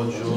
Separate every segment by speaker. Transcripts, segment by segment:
Speaker 1: knowledge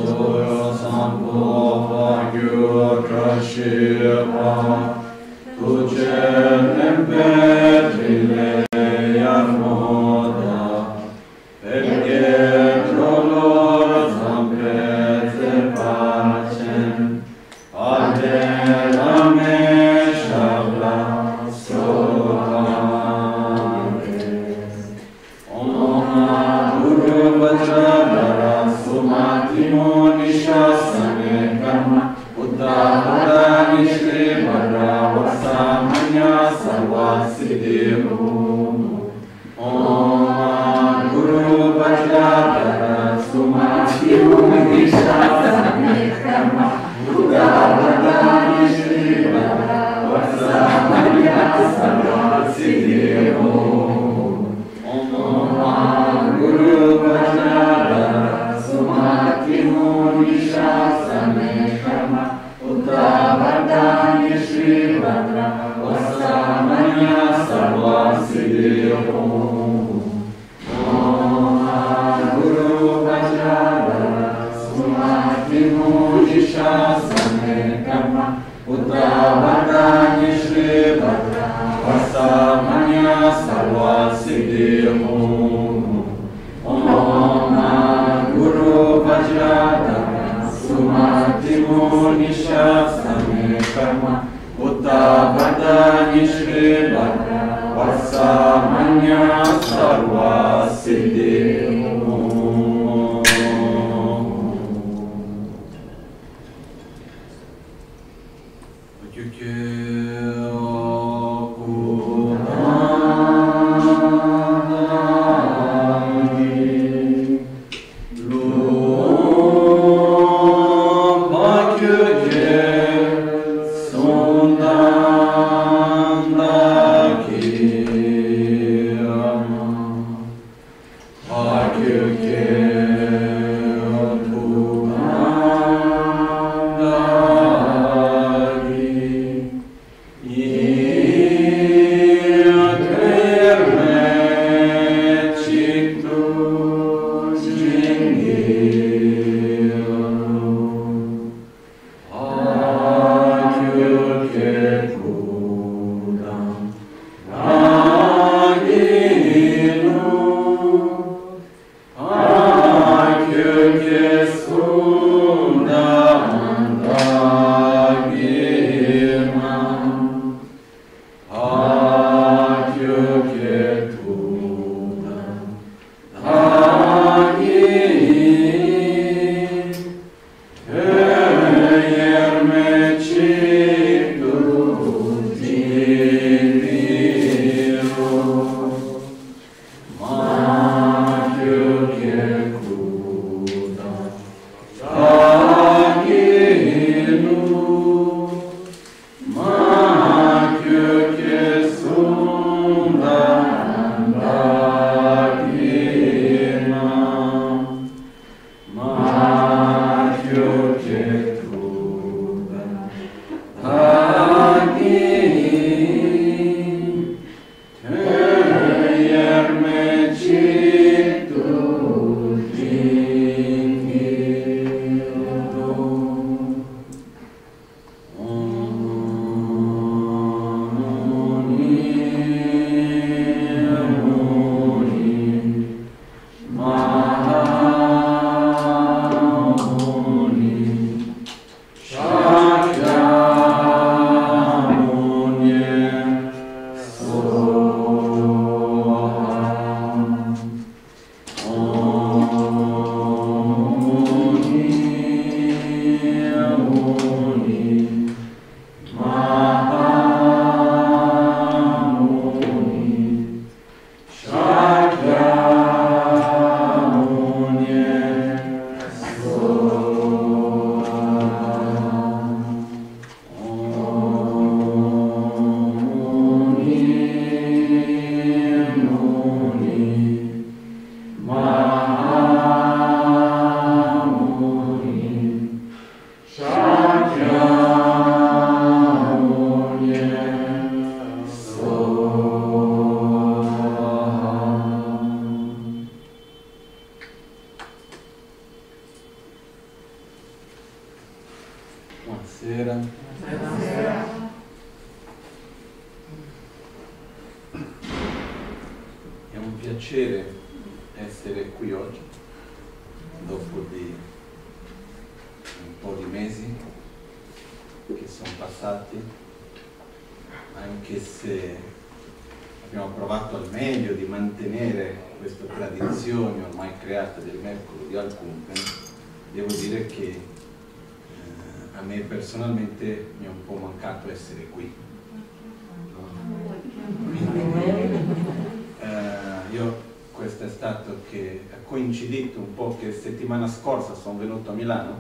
Speaker 1: sono venuto a Milano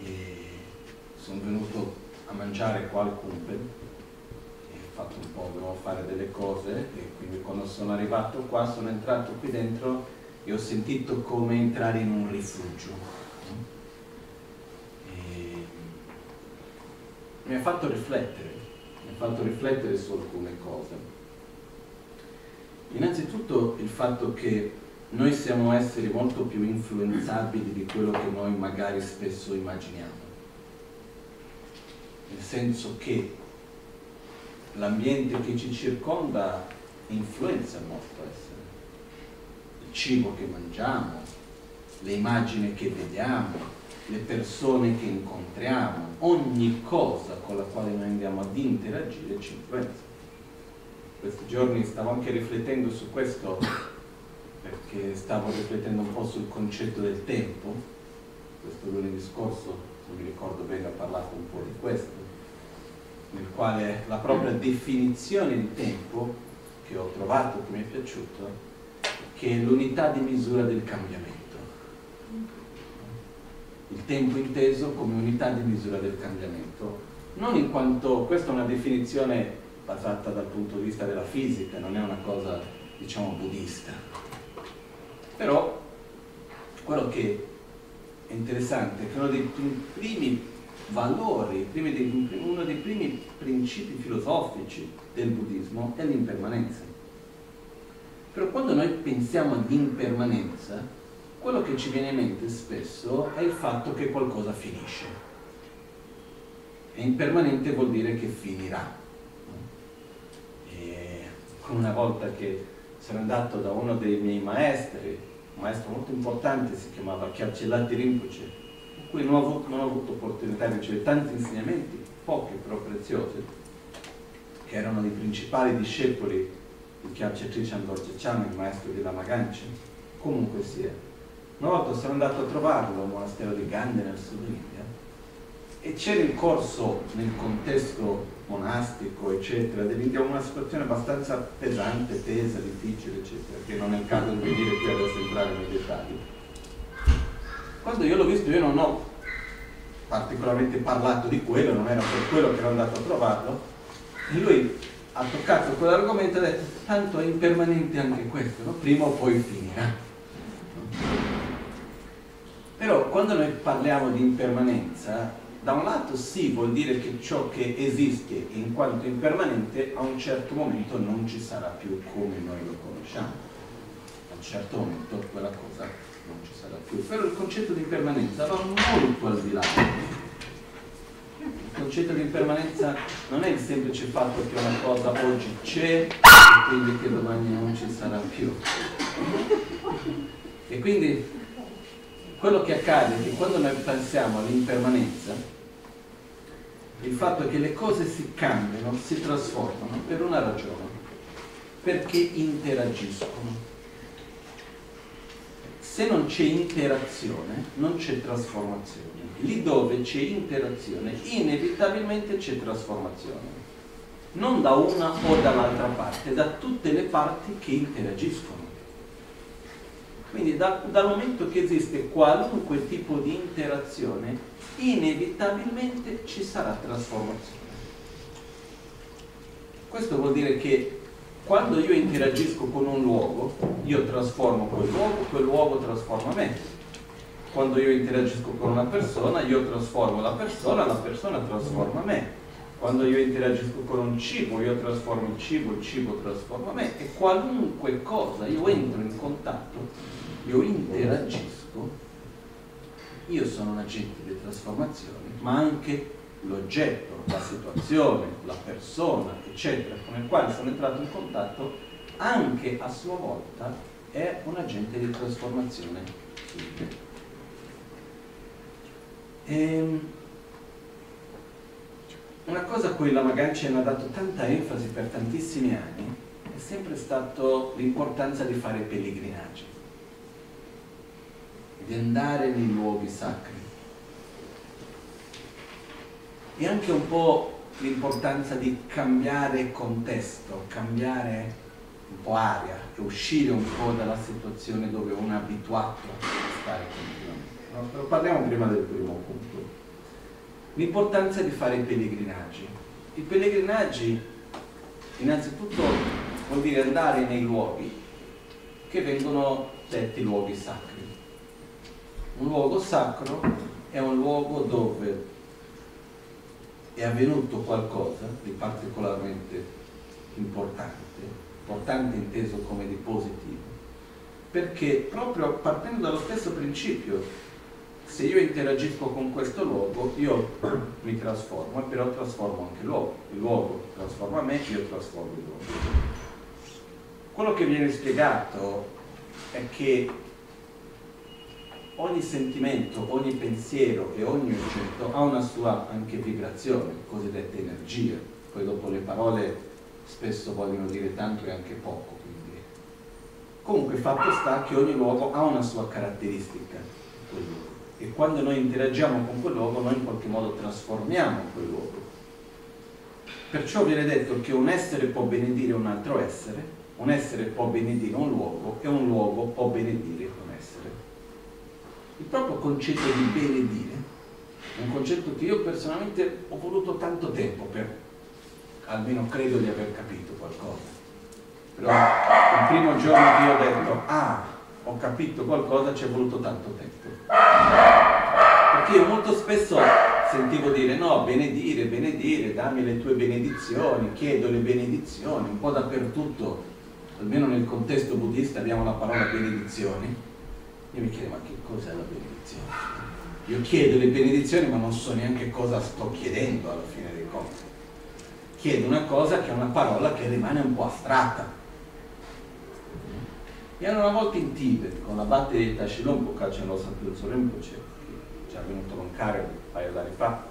Speaker 1: e sono venuto a mangiare qua al Cumpen e ho fatto un po', dovevo fare delle cose e quindi quando sono arrivato qua sono entrato qui dentro e ho sentito come entrare in un rifugio. Mi ha fatto riflettere, mi ha fatto riflettere su alcune cose. Innanzitutto il fatto che noi siamo esseri molto più influenzabili di quello che noi magari spesso immaginiamo. Nel senso che l'ambiente che ci circonda influenza il nostro essere. Il cibo che mangiamo, le immagini che vediamo, le persone che incontriamo, ogni cosa con la quale noi andiamo ad interagire ci influenza questi giorni stavo anche riflettendo su questo perché stavo riflettendo un po' sul concetto del tempo. Questo lunedì scorso, se mi ricordo bene, ho parlato un po' di questo, nel quale la propria definizione di tempo che ho trovato, che mi è piaciuto, che è l'unità di misura del cambiamento. Il tempo inteso come unità di misura del cambiamento, non in quanto, questa è una definizione basata dal punto di vista della fisica, non è una cosa diciamo buddista. Però quello che è interessante è che uno dei primi valori, uno dei primi principi filosofici del buddismo è l'impermanenza. Però quando noi pensiamo all'impermanenza, quello che ci viene in mente spesso è il fatto che qualcosa finisce. E impermanente vuol dire che finirà una volta che sono andato da uno dei miei maestri, un maestro molto importante, si chiamava Chiarcellati Rinpoche, in cui non ho, avuto, non ho avuto opportunità di ricevere tanti insegnamenti, pochi però preziosi, che erano i principali discepoli di Chiarce Trishan Dorjechan, il maestro di Lama comunque sia. Una volta sono andato a trovarlo al monastero di Gandhi nel sud India e c'era in corso nel contesto monastico, eccetera, dell'India una situazione abbastanza pesante, tesa, difficile, eccetera, che non è il caso di venire qui adesso entrare nei dettagli. Quando io l'ho visto io non ho particolarmente parlato di quello, non era per quello che ero andato a trovarlo, e lui ha toccato quell'argomento e ha detto tanto è impermanente anche questo, no? prima o poi finirà. Però quando noi parliamo di impermanenza da un lato sì vuol dire che ciò che esiste in quanto impermanente a un certo momento non ci sarà più come noi lo conosciamo. A un certo momento quella cosa non ci sarà più. Però il concetto di impermanenza va molto al di là. Il concetto di impermanenza non è il semplice fatto che una cosa oggi c'è e quindi che domani non ci sarà più. E quindi quello che accade è che quando noi pensiamo all'impermanenza, il fatto che le cose si cambiano, si trasformano per una ragione, perché interagiscono. Se non c'è interazione, non c'è trasformazione. Lì dove c'è interazione, inevitabilmente c'è trasformazione. Non da una o dall'altra parte, da tutte le parti che interagiscono. Quindi da, dal momento che esiste qualunque tipo di interazione, inevitabilmente ci sarà trasformazione. Questo vuol dire che quando io interagisco con un luogo, io trasformo quel luogo, quel luogo trasforma me. Quando io interagisco con una persona, io trasformo la persona, la persona trasforma me. Quando io interagisco con un cibo, io trasformo il cibo, il cibo trasforma me. E qualunque cosa io entro in contatto, io interagisco io sono un agente di trasformazione, ma anche l'oggetto, la situazione, la persona, eccetera, con il quale sono entrato in contatto, anche a sua volta è un agente di trasformazione. Ehm, una cosa a cui la Magancia mi ha dato tanta enfasi per tantissimi anni è sempre stato l'importanza di fare pellegrinaggi, di andare nei luoghi sacri e anche un po' l'importanza di cambiare contesto, cambiare un po' aria e uscire un po' dalla situazione dove uno è abituato a stare continuamente. No? Parliamo prima del primo punto. L'importanza di fare i pellegrinaggi. I pellegrinaggi innanzitutto vuol dire andare nei luoghi che vengono detti luoghi sacri. Un luogo sacro è un luogo dove è avvenuto qualcosa di particolarmente importante, importante inteso come di positivo, perché proprio partendo dallo stesso principio, se io interagisco con questo luogo, io mi trasformo però trasformo anche il luogo, il luogo trasforma me, io trasformo il luogo. Quello che viene spiegato è che ogni sentimento, ogni pensiero e ogni oggetto ha una sua anche vibrazione, cosiddetta energia. Poi dopo le parole spesso vogliono dire tanto e anche poco. Quindi. Comunque fatto sta che ogni luogo ha una sua caratteristica, e quando noi interagiamo con quel luogo noi in qualche modo trasformiamo quel luogo. Perciò viene detto che un essere può benedire un altro essere, un essere può benedire un luogo e un luogo può benedire un essere il proprio concetto di benedire, un concetto che io personalmente ho voluto tanto tempo per, almeno credo di aver capito qualcosa. Però il primo giorno che io ho detto, ah, ho capito qualcosa, ci è voluto tanto tempo. Perché io molto spesso sentivo dire, no, benedire, benedire, dammi le tue benedizioni, chiedo le benedizioni, un po' dappertutto, almeno nel contesto buddista abbiamo la parola benedizioni io mi chiedo, ma che cos'è la benedizione? Io chiedo le benedizioni, ma non so neanche cosa sto chiedendo alla fine dei conti. Chiedo una cosa che è una parola che rimane un po' astratta. Ero una volta in Tibet con l'abate di Tashilompo, Kacelo Sapilzo Rinpoche, che ci è venuto a mancare un paio d'anni fa.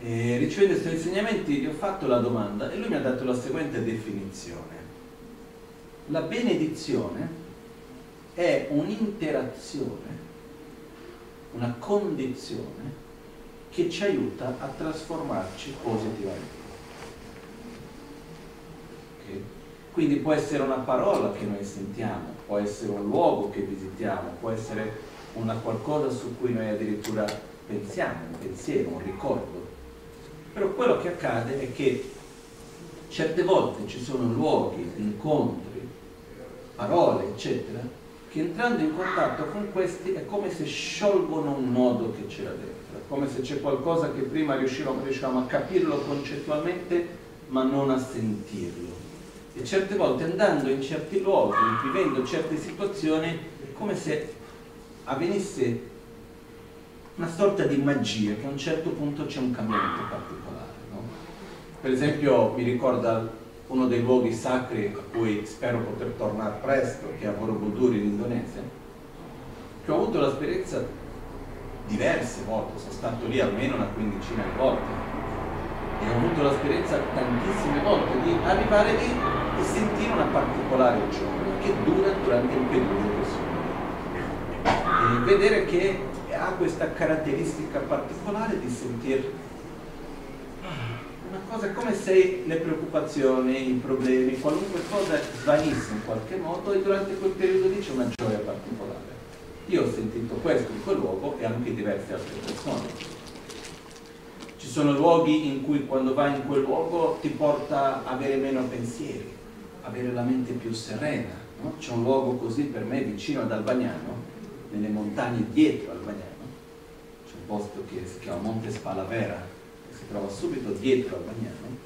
Speaker 1: E ricevendo questi insegnamenti gli ho fatto la domanda e lui mi ha dato la seguente definizione. La benedizione è un'interazione, una condizione che ci aiuta a trasformarci positivamente. Okay? Quindi può essere una parola che noi sentiamo, può essere un luogo che visitiamo, può essere una qualcosa su cui noi addirittura pensiamo, un pensiero, un ricordo. Però quello che accade è che certe volte ci sono luoghi, incontri, parole, eccetera, che entrando in contatto con questi è come se sciolgono un nodo che c'era dentro, è come se c'è qualcosa che prima riuscivamo, riuscivamo a capirlo concettualmente ma non a sentirlo. E certe volte andando in certi luoghi, vivendo certe situazioni, è come se avvenisse una sorta di magia, che a un certo punto c'è un cambiamento particolare. No? Per esempio mi ricorda uno dei luoghi sacri a cui spero poter tornare presto, che è a Borobudur in Indonesia, che ho avuto l'esperienza diverse volte, sono stato lì almeno una quindicina di volte e ho avuto l'esperienza tantissime volte di arrivare lì e sentire una particolare gioia che dura durante il periodo che sono e vedere che ha questa caratteristica particolare di sentire cosa come se le preoccupazioni, i problemi, qualunque cosa svanisse in qualche modo e durante quel periodo lì c'è una gioia particolare. Io ho sentito questo in quel luogo e anche diverse altre persone. Ci sono luoghi in cui quando vai in quel luogo ti porta a avere meno pensieri, avere la mente più serena. No? C'è un luogo così per me vicino ad Albagnano, nelle montagne dietro Albagnano, c'è un posto che si chiama Monte Spalavera, si trova subito dietro al Bagnano,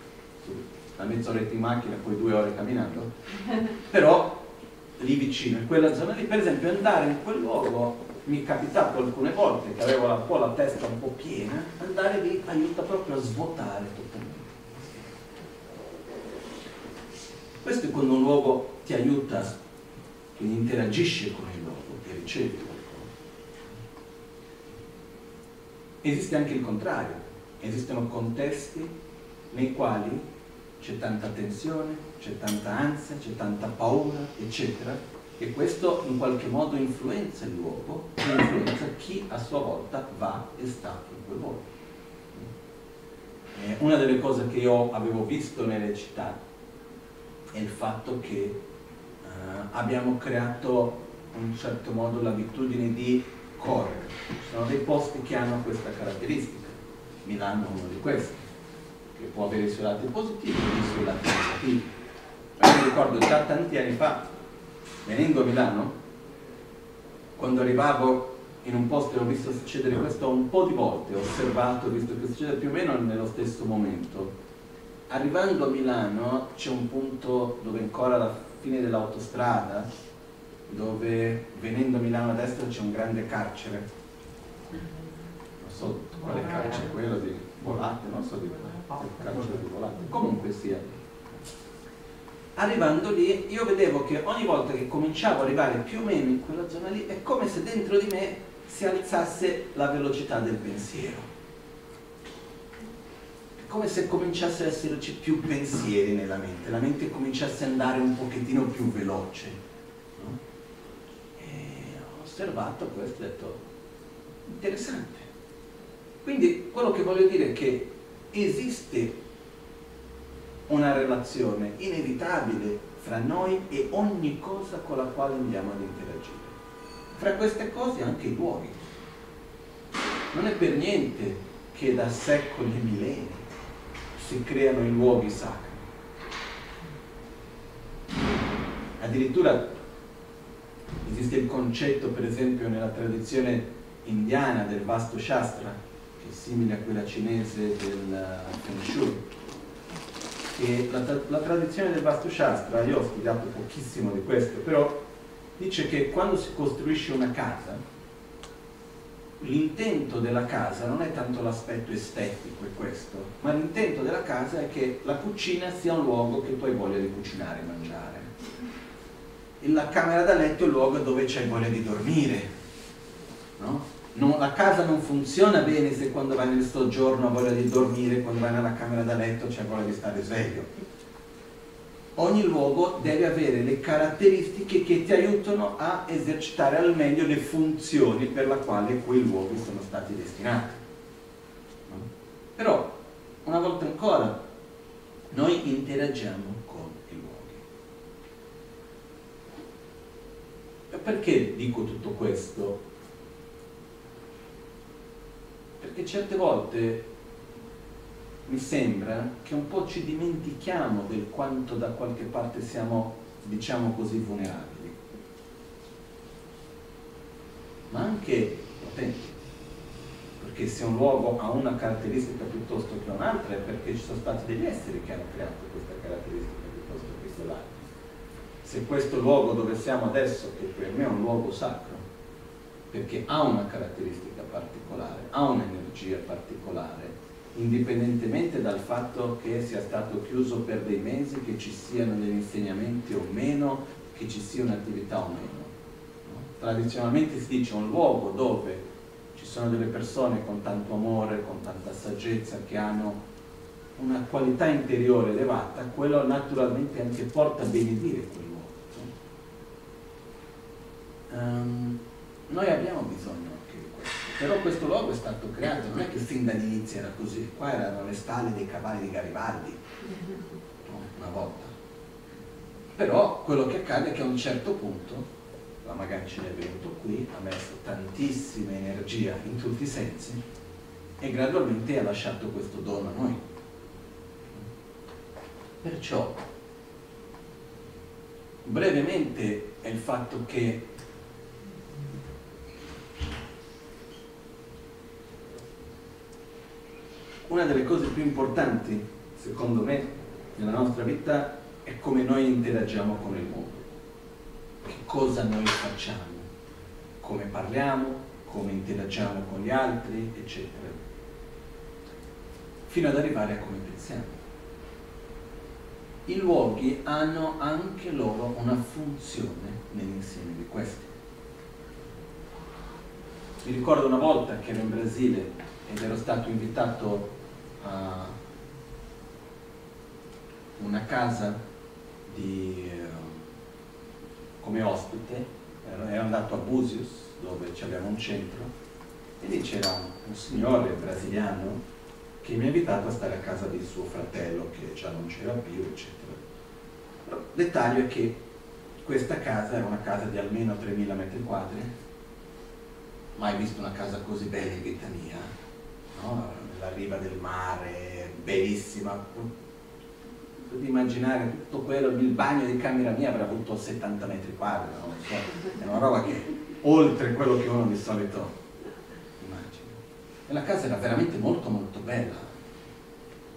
Speaker 1: a mezz'oretta in macchina, poi due ore camminando, però lì vicino, in quella zona lì, per esempio andare in quel luogo mi è capitato alcune volte che avevo un po' la testa un po' piena, andare lì aiuta proprio a svuotare totalmente. Questo è quando un luogo ti aiuta, quindi interagisce con il luogo, ti ricevi qualcosa. Esiste anche il contrario, esistono contesti nei quali c'è tanta tensione, c'è tanta ansia, c'è tanta paura, eccetera, e questo in qualche modo influenza il luogo influenza chi a sua volta va e sta in quel luogo. Eh, una delle cose che io avevo visto nelle città è il fatto che eh, abbiamo creato in un certo modo l'abitudine di correre. Ci sono dei posti che hanno questa caratteristica. Milano è uno di questi, che può avere i suoi lati positivi e i suoi lati negativi. Io mi ricordo già tanti anni fa, venendo a Milano, quando arrivavo in un posto e ho visto succedere questo un po' di volte, ho osservato, visto che succede più o meno nello stesso momento, arrivando a Milano c'è un punto dove ancora alla fine dell'autostrada, dove venendo a Milano a destra c'è un grande carcere. Non so quale carcere, quello di Volate, non so di carcere di Volate. Comunque sia. Arrivando lì io vedevo che ogni volta che cominciavo ad arrivare più o meno in quella zona lì è come se dentro di me si alzasse la velocità del pensiero come se cominciasse ad esserci più pensieri nella mente, la mente cominciasse ad andare un pochettino più veloce. No? E ho osservato questo e ho detto, interessante. Quindi quello che voglio dire è che esiste una relazione inevitabile fra noi e ogni cosa con la quale andiamo ad interagire. Fra queste cose anche i luoghi. Non è per niente che da secoli e millenni si creano i luoghi sacri. Addirittura esiste il concetto, per esempio, nella tradizione indiana del Vastu Shastra, è simile a quella cinese del Feng Shui, che la, la tradizione del Vastu Shastra, io ho studiato pochissimo di questo, però dice che quando si costruisce una casa, l'intento della casa non è tanto l'aspetto estetico è questo, ma l'intento della casa è che la cucina sia un luogo che tu hai voglia di cucinare e mangiare. La camera da letto è il luogo dove c'hai voglia di dormire. No? Non, la casa non funziona bene se quando vai nel soggiorno hai voglia di dormire, quando vai nella camera da letto c'hai voglia di stare sveglio ogni luogo deve avere le caratteristiche che ti aiutano a esercitare al meglio le funzioni per la quale quei luoghi sono stati destinati. Però, una volta ancora, noi interagiamo con i luoghi. E perché dico tutto questo? Perché certe volte mi sembra che un po' ci dimentichiamo del quanto da qualche parte siamo, diciamo così, vulnerabili, ma anche potenti. Perché se un luogo ha una caratteristica piuttosto che un'altra è perché ci sono stati degli esseri che hanno creato questa caratteristica piuttosto che quell'altra. Se questo luogo dove siamo adesso, che per me è un luogo sacro, perché ha una caratteristica particolare, ha un'energia particolare, indipendentemente dal fatto che sia stato chiuso per dei mesi, che ci siano degli insegnamenti o meno, che ci sia un'attività o meno. Tradizionalmente si dice un luogo dove ci sono delle persone con tanto amore, con tanta saggezza, che hanno una qualità interiore elevata, quello naturalmente anche porta a benedire quel luogo. Um, noi abbiamo bisogno però questo luogo è stato creato, non è che fin dall'inizio era così, qua erano le stalle dei cavalli di Garibaldi, una volta. Però quello che accade è che a un certo punto, la magari ce n'è venuto qui, ha messo tantissima energia in tutti i sensi e gradualmente ha lasciato questo dono a noi. Perciò, brevemente è il fatto che una delle cose più importanti, secondo me, nella nostra vita è come noi interagiamo con il mondo, che cosa noi facciamo, come parliamo, come interagiamo con gli altri, eccetera, fino ad arrivare a come pensiamo. I luoghi hanno anche loro una funzione nell'insieme di questi. Mi ricordo una volta che ero in Brasile ed ero stato invitato a una casa di, eh, come ospite, ero andato a Busius dove c'avevamo un centro e lì c'era un, signore brasiliano che mi ha invitato a stare a casa di suo fratello che già non c'era più, eccetera. Dettaglio è che questa casa era una casa di almeno 3.000 metri quadri, mai visto una casa così bella in vita mia, no? Nella riva del mare, bellissima. Potete immaginare tutto quello, il bagno di camera mia avrà avuto 70 metri quadri, so, è una roba che oltre quello che uno di solito e la casa era veramente molto molto bella.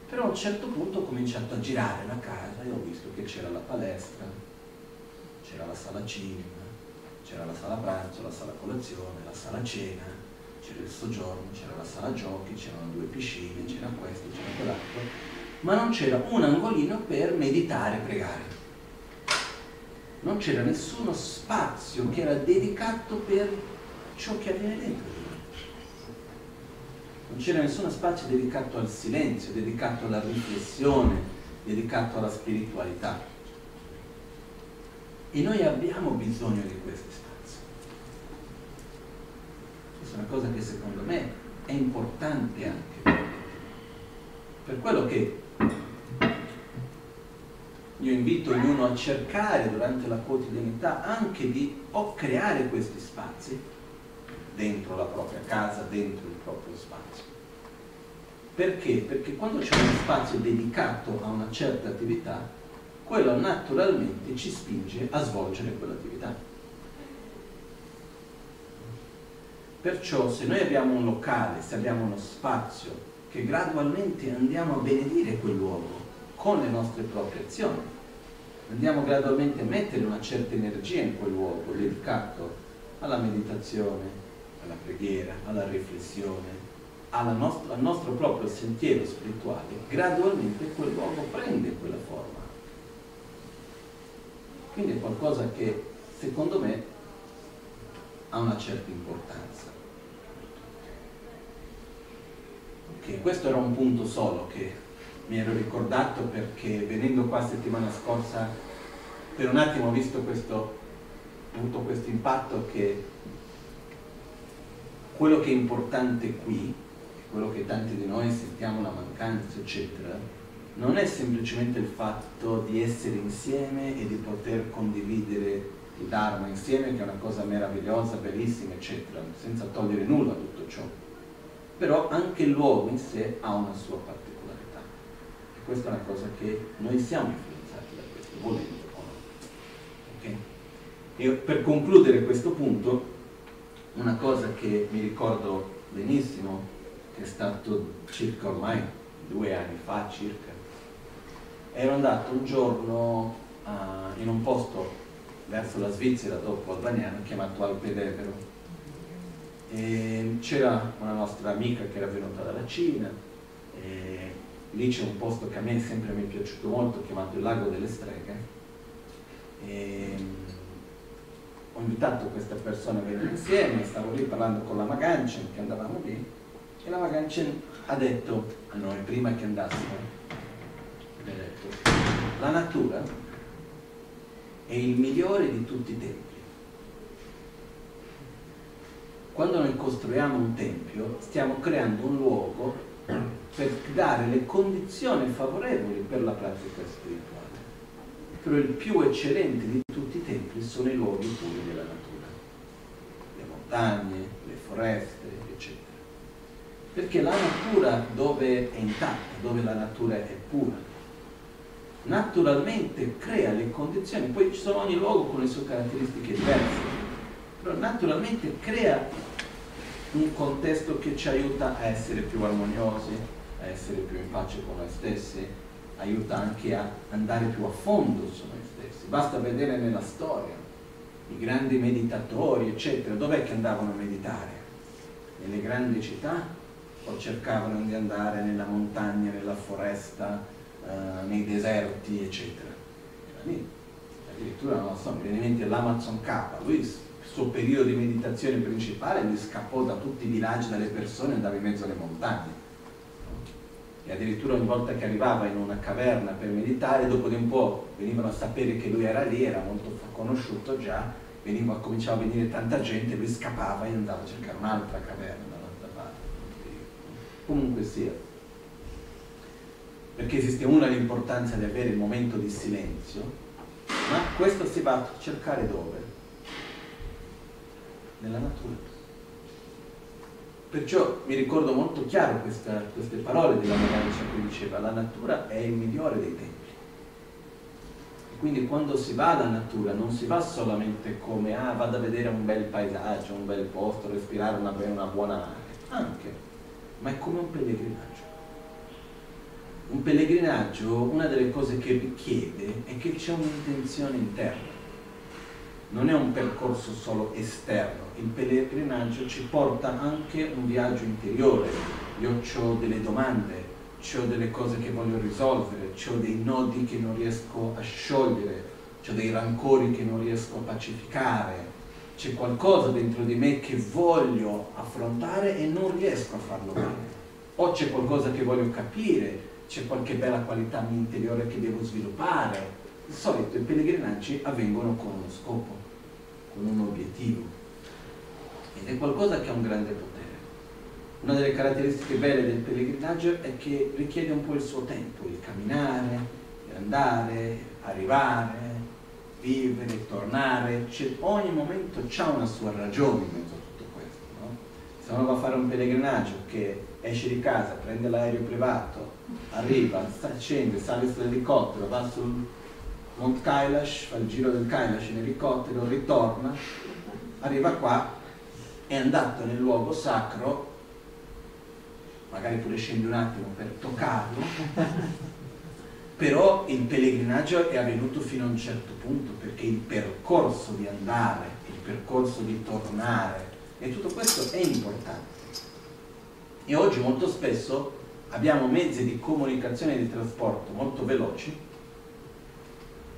Speaker 1: Però a un certo punto ho cominciato a girare la casa e ho visto che c'era la palestra, c'era la sala cinema, c'era la sala pranzo, la sala colazione, la sala cena, c'era il soggiorno, c'era la sala giochi, c'erano due piscine, c'era questo, c'era quell'altro, ma non c'era un angolino per meditare e pregare. Non c'era nessuno spazio che era dedicato per ciò che avviene dentro non c'era nessuno spazio dedicato al silenzio, dedicato alla riflessione, dedicato alla spiritualità. E noi abbiamo bisogno di questi spazi. Questa è una cosa che secondo me è importante anche. Per quello che io invito ognuno a cercare durante la quotidianità anche di o creare questi spazi dentro la propria casa, dentro il proprio spazio. Perché? Perché quando c'è uno spazio dedicato a una certa attività, quello naturalmente ci spinge a svolgere quell'attività. Perciò se noi abbiamo un locale, se abbiamo uno spazio, che gradualmente andiamo a benedire quel luogo con le nostre proprie azioni, andiamo gradualmente a mettere una certa energia in quel luogo dedicato alla meditazione, alla preghiera, alla riflessione, alla nostra, al nostro proprio sentiero spirituale, gradualmente quel luogo prende quella forma. Quindi è qualcosa che secondo me ha una certa importanza. Ok, questo era un punto solo che mi ero ricordato perché venendo qua settimana scorsa per un attimo ho visto questo, avuto questo impatto che quello che è importante qui, quello che tanti di noi sentiamo la mancanza, eccetera, non è semplicemente il fatto di essere insieme e di poter condividere il Dharma insieme, che è una cosa meravigliosa, bellissima, eccetera, senza togliere nulla a tutto ciò. Però anche il luogo in sé ha una sua particolarità. E questa è una cosa che noi siamo influenzati da questo, volendo o no. Okay? Per concludere questo punto, una cosa che mi ricordo benissimo, che è stato circa ormai due anni fa circa, ero andato un giorno uh, in un posto verso la Svizzera dopo Albagnano chiamato Alpe d'Evero c'era una nostra amica che era venuta dalla Cina e lì c'è un posto che a me sempre mi è piaciuto molto chiamato il Lago delle Streghe e, ho invitato questa persona a venire insieme, stavo lì parlando con la Maganchen che andavamo lì e la Maganchen ha detto a noi prima che andassimo, detto, la natura è il migliore di tutti i tempi. Quando noi costruiamo un tempio stiamo creando un luogo per dare le condizioni favorevoli per la pratica spirituale. Però il più eccellente di tutti i templi sono i luoghi puri della natura, le montagne, le foreste, eccetera. Perché la natura dove è intatta, dove la natura è pura, naturalmente crea le condizioni, poi ci sono ogni luogo con le sue caratteristiche diverse, però naturalmente crea un contesto che ci aiuta a essere più armoniosi, a essere più in pace con noi stessi, aiuta anche a andare più a fondo su noi stessi. Basta vedere nella storia i grandi meditatori, eccetera, dov'è che andavano a meditare? Nelle grandi città o cercavano di andare nella montagna, nella foresta, eh, nei deserti, eccetera? Era lì. Addirittura, non so, mi viene in mente l'Amazon K, lui suo periodo di meditazione principale lui scappò da tutti i villaggi, dalle persone, andava in mezzo alle montagne e addirittura ogni volta che arrivava in una caverna per meditare, dopo di un po' venivano a sapere che lui era lì, era molto conosciuto già, veniva, cominciava a venire tanta gente, lui scappava e andava a cercare un'altra caverna dall'altra parte. Comunque sia, perché esiste una l'importanza di avere il momento di silenzio, ma questo si va a cercare dove? Nella natura. Perciò mi ricordo molto chiaro questa, queste parole della Marianica che diceva la natura è il migliore dei tempi. E quindi quando si va alla natura non si va solamente come ah vado a vedere un bel paesaggio, un bel posto, respirare una, una buona aria, anche, ma è come un pellegrinaggio. Un pellegrinaggio, una delle cose che richiede è che c'è un'intenzione interna non è un percorso solo esterno, il pellegrinaggio ci porta anche un viaggio interiore. Io ho delle domande, ho delle cose che voglio risolvere, ho dei nodi che non riesco a sciogliere, ho dei rancori che non riesco a pacificare, c'è qualcosa dentro di me che voglio affrontare e non riesco a farlo bene. O c'è qualcosa che voglio capire, c'è qualche bella qualità interiore che devo sviluppare. Di solito i pellegrinaggi avvengono con uno scopo con un obiettivo ed è qualcosa che ha un grande potere. Una delle caratteristiche belle del pellegrinaggio è che richiede un po' il suo tempo, il camminare, andare, arrivare, vivere, tornare, ogni momento ha una sua ragione in mezzo a tutto questo. No? Se uno va a fare un pellegrinaggio che esce di casa, prende l'aereo privato, arriva, scende, sale sull'elicottero, va sul Mount Kailash, fa il giro del Kailash in elicottero, ritorna, arriva qua, è andato nel luogo sacro, magari pure scende un attimo per toccarlo, però il pellegrinaggio è avvenuto fino a un certo punto, perché il percorso di andare, il percorso di tornare, e tutto questo è importante. E oggi molto spesso abbiamo mezzi di comunicazione e di trasporto molto veloci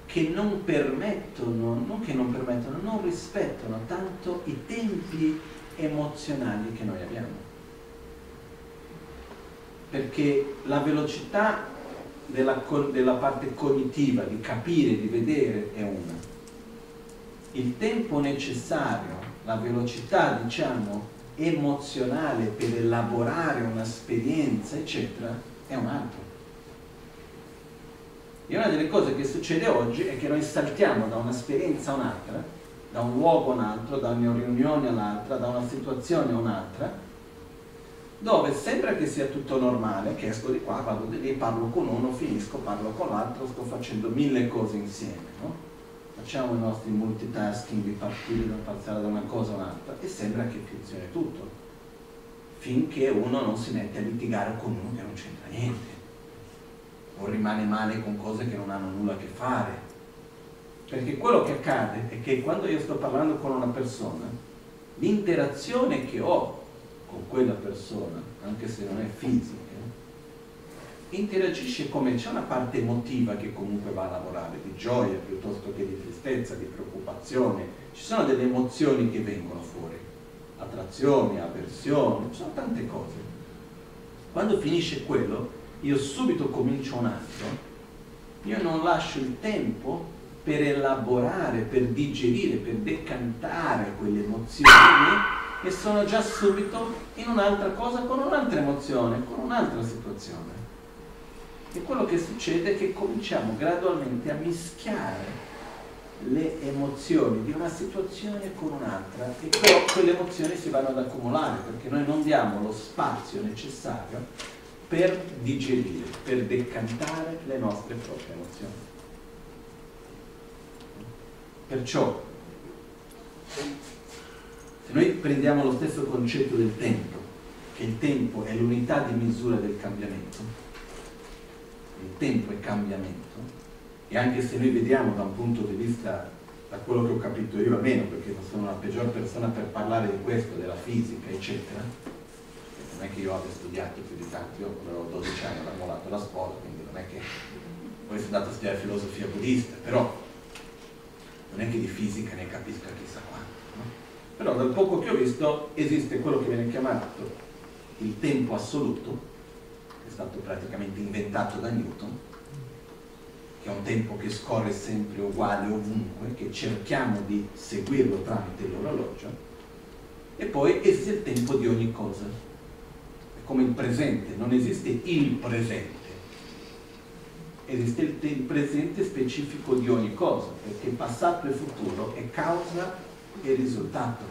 Speaker 1: che non permettono, non che non permettono, non rispettano tanto i tempi emozionali che noi abbiamo. Perché la velocità della, della parte cognitiva, di capire, di vedere, è una. Il tempo necessario, la velocità, diciamo, emozionale per elaborare un'esperienza, eccetera, è un altro. E una delle cose che succede oggi è che noi saltiamo da un'esperienza a un'altra, da un luogo a un altro, da una riunione all'altra, da una situazione a un'altra, dove sembra che sia tutto normale, che esco di qua, vado di lì, parlo con uno, finisco, parlo con l'altro, sto facendo mille cose insieme, no? Facciamo i nostri multitasking di partire da passare da una cosa a un'altra e sembra che funzioni tutto, finché uno non si mette a litigare con uno che non c'entra niente o rimane male con cose che non hanno nulla a che fare. Perché quello che accade è che quando io sto parlando con una persona, l'interazione che ho con quella persona, anche se non è fisica, interagisce come c'è una parte emotiva che comunque va a lavorare, di gioia piuttosto che di tristezza, di preoccupazione, ci sono delle emozioni che vengono fuori, attrazione, avversione, ci sono tante cose. Quando finisce quello, io subito comincio un altro, io non lascio il tempo per elaborare, per digerire, per decantare quelle emozioni e sono già subito in un'altra cosa con un'altra emozione, con un'altra situazione. E quello che succede è che cominciamo gradualmente a mischiare le emozioni di una situazione con un'altra e però quelle emozioni si vanno ad accumulare perché noi non diamo lo spazio necessario per digerire, per decantare le nostre proprie emozioni. Perciò, se noi prendiamo lo stesso concetto del tempo, che il tempo è l'unità di misura del cambiamento, il tempo è cambiamento, e anche se noi vediamo da un punto di vista da quello che ho capito io almeno, perché sono la peggior persona per parlare di questo, della fisica, eccetera, non è che io abbia studiato più di tanto, io quando avevo 12 anni ho mollato la scuola, quindi non è che poi sono andato a studiare filosofia buddista, però non è che di fisica ne capisca chissà quanto. No? Però dal poco che ho visto esiste quello che viene chiamato il tempo assoluto, che è stato praticamente inventato da Newton, che è un tempo che scorre sempre uguale ovunque, che cerchiamo di seguirlo tramite l'orologio, e poi esiste il tempo di ogni cosa, è come il presente, non esiste il presente, esiste il, presente specifico di ogni cosa, perché passato e futuro è causa e risultato.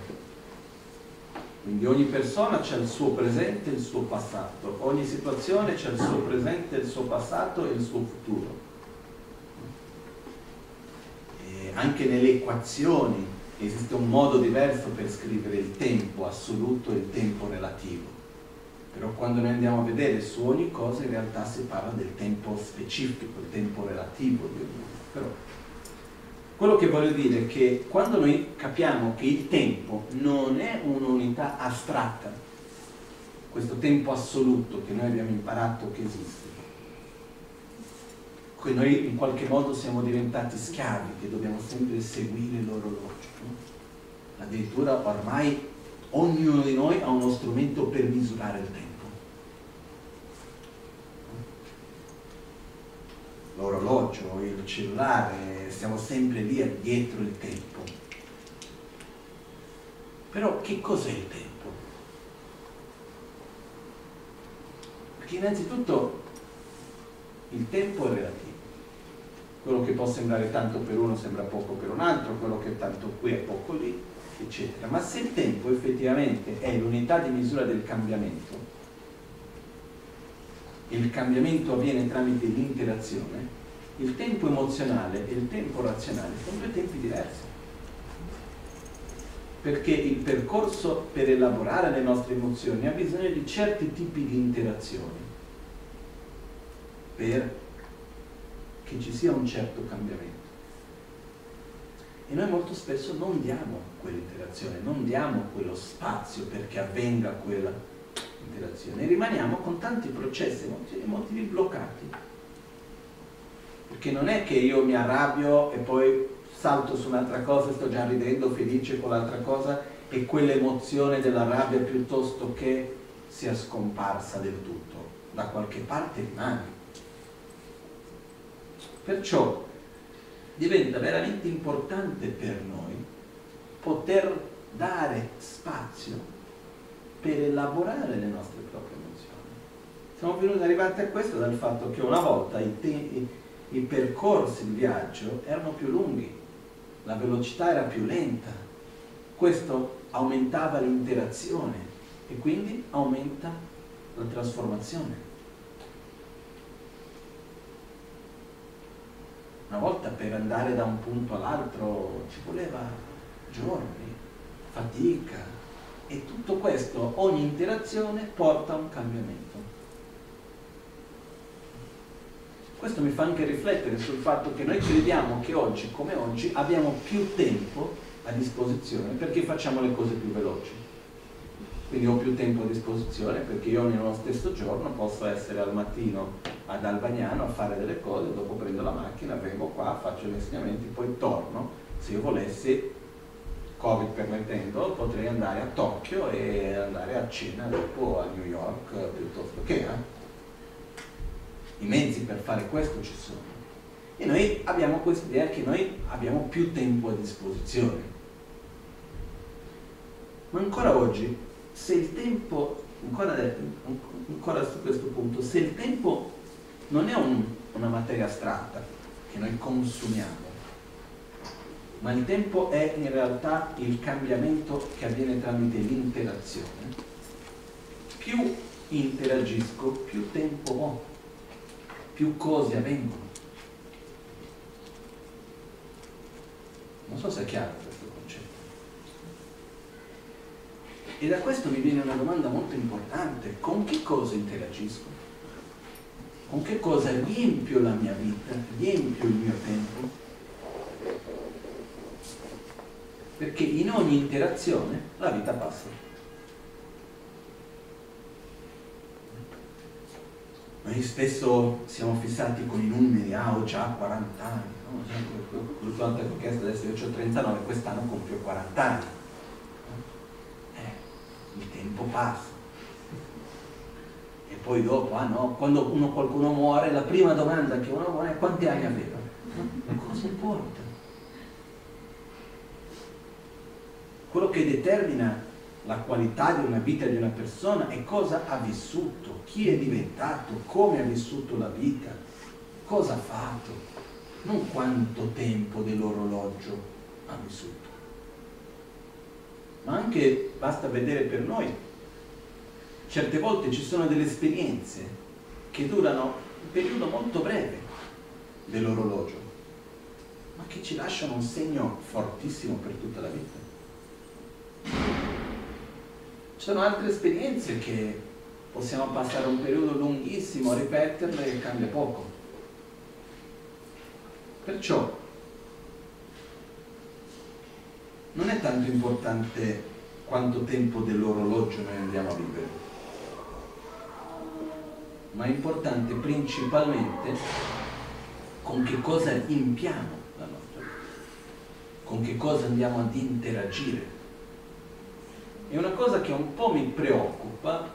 Speaker 1: Quindi ogni persona c'è il suo presente e il suo passato, ogni situazione c'è il suo presente, il suo passato e il suo futuro. E anche nelle equazioni esiste un modo diverso per scrivere il tempo assoluto e il tempo relativo. Però quando noi andiamo a vedere su ogni cosa in realtà si parla del tempo specifico, il tempo relativo di ognuno. Però quello che voglio dire è che quando noi capiamo che il tempo non è un'unità astratta, questo tempo assoluto che noi abbiamo imparato che esiste, che noi in qualche modo siamo diventati schiavi, che dobbiamo sempre seguire l'orologio. No? Addirittura ormai ognuno di noi ha uno strumento per misurare il tempo. L'orologio, il cellulare, siamo sempre lì dietro il tempo. Però che cos'è il tempo? Perché innanzitutto il tempo è relativo. Quello che può sembrare tanto per uno sembra poco per un altro, quello che è tanto qui è poco lì eccetera. Ma se il tempo effettivamente è l'unità di misura del cambiamento, e il cambiamento avviene tramite l'interazione, il tempo emozionale e il tempo razionale sono due tempi diversi. Perché il percorso per elaborare le nostre emozioni ha bisogno di certi tipi di interazioni per che ci sia un certo cambiamento. E noi molto spesso non diamo quell'interazione, non diamo quello spazio perché avvenga quella interazione rimaniamo con tanti processi emotivi bloccati. Perché non è che io mi arrabbio e poi salto su un'altra cosa e sto già ridendo felice con l'altra cosa e quell'emozione della rabbia piuttosto che sia scomparsa del tutto, da qualche parte rimane. Perciò diventa veramente importante per noi poter dare spazio per elaborare le nostre proprie emozioni. Siamo venuti arrivati a questo dal fatto che una volta i, i, i percorsi di viaggio erano più lunghi, la velocità era più lenta, questo aumentava l'interazione e quindi aumenta la trasformazione. Una volta per andare da un punto all'altro ci voleva giorni, fatica e tutto questo, ogni interazione porta a un cambiamento. Questo mi fa anche riflettere sul fatto che noi crediamo che oggi come oggi abbiamo più tempo a disposizione perché facciamo le cose più veloci quindi ho più tempo a disposizione perché io nello stesso giorno posso essere al mattino ad Albagnano a fare delle cose, dopo prendo la macchina, vengo qua, faccio gli insegnamenti, poi torno. Se io volessi, Covid permettendo, potrei andare a Tokyo e andare a cena dopo a New York piuttosto che. Eh? I mezzi per fare questo ci sono. E noi abbiamo questa idea che noi abbiamo più tempo a disposizione. Ma ancora oggi se il tempo, ancora, ancora, su questo punto, se il tempo non è un, una materia astratta che noi consumiamo, ma il tempo è in realtà il cambiamento che avviene tramite l'interazione, più interagisco, più tempo ho, più cose avvengono. Non so se è chiaro. E da questo mi viene una domanda molto importante. Con che cosa interagisco? Con che cosa riempio la mia vita? Riempio il mio tempo? Perché in ogni interazione la vita passa. Noi spesso siamo fissati con i numeri, ah ho già 40 anni, no? che ho chiesto adesso io ho 39, quest'anno compio 40 anni. Eh, il tempo passa. E poi dopo, ah no, quando uno, qualcuno muore, la prima domanda che uno muore è quanti anni aveva? Cosa importa? Quello che determina la qualità di una vita di una persona è cosa ha vissuto, chi è diventato, come ha vissuto la vita, cosa ha fatto, non quanto tempo dell'orologio ha vissuto. Ma anche basta vedere per noi, certe volte ci sono delle esperienze che durano un periodo molto breve dell'orologio, ma che ci lasciano un segno fortissimo per tutta la vita. Ci sono altre esperienze che possiamo passare un periodo lunghissimo a ripeterle e cambia poco. Perciò non è tanto importante quanto tempo dell'orologio noi andiamo a vivere, ma è importante principalmente con che cosa impiamo la nostra vita, con che cosa andiamo ad interagire è una cosa che un po' mi preoccupa,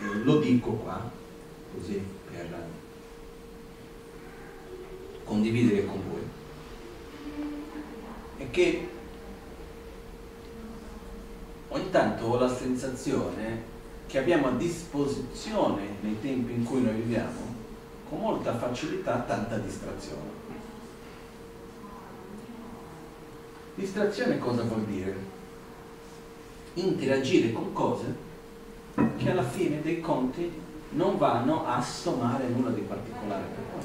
Speaker 1: e lo dico qua, così per condividere con voi, è che ogni tanto ho la sensazione che abbiamo a disposizione nei tempi in cui noi viviamo con molta facilità tanta distrazione. Distrazione cosa vuol dire? Interagire con cose che alla fine dei conti non vanno a sommare nulla di particolare per noi.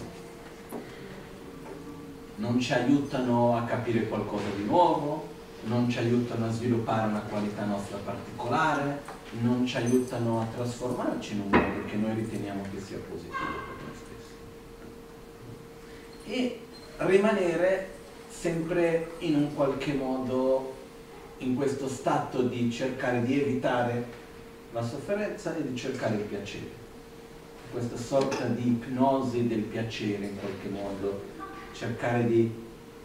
Speaker 1: Non ci aiutano a capire qualcosa di nuovo, non ci aiutano a sviluppare una qualità nostra particolare, non ci aiutano a trasformarci in un modo che noi riteniamo che sia positivo per noi stessi. E rimanere sempre in un qualche modo in questo stato di cercare di evitare la sofferenza e di cercare il piacere. Questa sorta di ipnosi del piacere in qualche modo, cercare di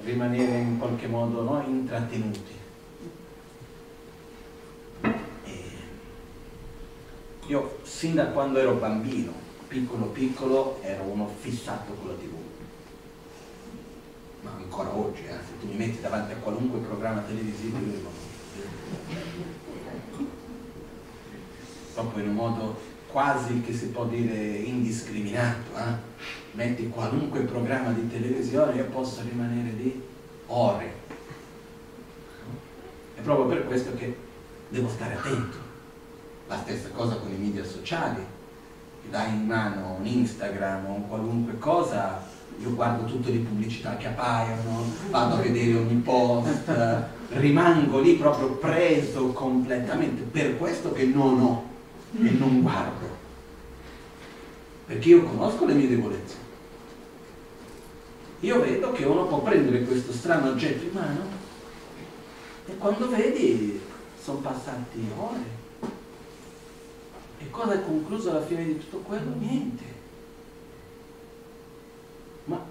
Speaker 1: rimanere in qualche modo no, intrattenuti. E io sin da quando ero bambino, piccolo piccolo, ero uno fissato con la tv ma ancora oggi, eh, se tu mi metti davanti a qualunque programma televisivo io rimango proprio in un modo quasi che si può dire indiscriminato, eh? metti qualunque programma di televisione io posso rimanere lì ore. È proprio per questo che devo stare attento. La stessa cosa con i media sociali, dai in mano un Instagram o un qualunque cosa, io guardo tutte le pubblicità che appaiono, vado a vedere ogni post, rimango lì proprio preso completamente, per questo che non ho e non guardo, perché io conosco le mie debolezze. Io vedo che uno può prendere questo strano oggetto in mano e quando vedi sono passati ore. E cosa è concluso alla fine di tutto quello? Niente. Ma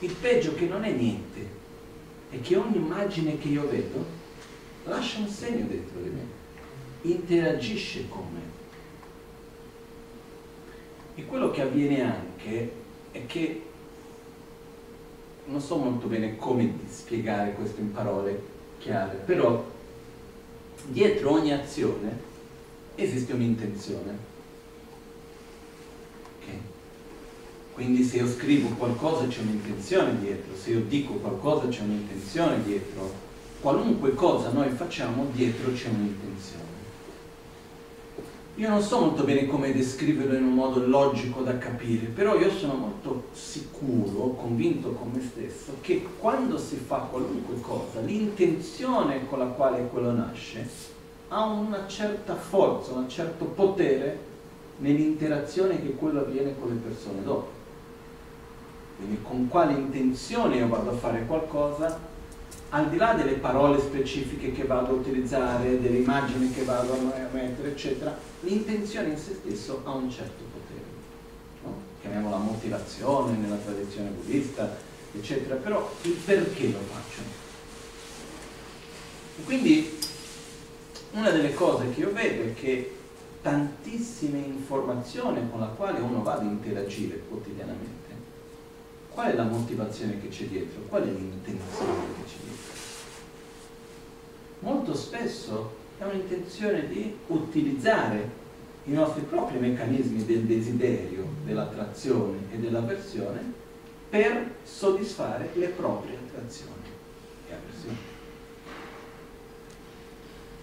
Speaker 1: il peggio che non è niente è che ogni immagine che io vedo lascia un segno dentro di me, interagisce con me. E quello che avviene anche è che non so molto bene come spiegare questo in parole chiare, però dietro ogni azione esiste un'intenzione. Quindi se io scrivo qualcosa c'è un'intenzione dietro, se io dico qualcosa c'è un'intenzione dietro, qualunque cosa noi facciamo dietro c'è un'intenzione. Io non so molto bene come descriverlo in un modo logico da capire, però io sono molto sicuro, convinto con me stesso, che quando si fa qualunque cosa, l'intenzione con la quale quello nasce ha una certa forza, un certo potere nell'interazione che quello avviene con le persone dopo. Quindi con quale intenzione io vado a fare qualcosa al di là delle parole specifiche che vado a utilizzare, delle immagini che vado a mettere, eccetera, l'intenzione in se stesso ha un certo potere. No? Chiamiamola motivazione nella tradizione buddista, eccetera, però il perché lo faccio. Quindi una delle cose che io vedo è che tantissime informazioni con la quale uno va ad interagire quotidianamente, qual è la motivazione che c'è dietro? Qual è l'intenzione che c'è dietro? Molto spesso è un'intenzione di utilizzare i nostri propri meccanismi del desiderio, dell'attrazione e dell'avversione per soddisfare le proprie attrazioni e avversioni.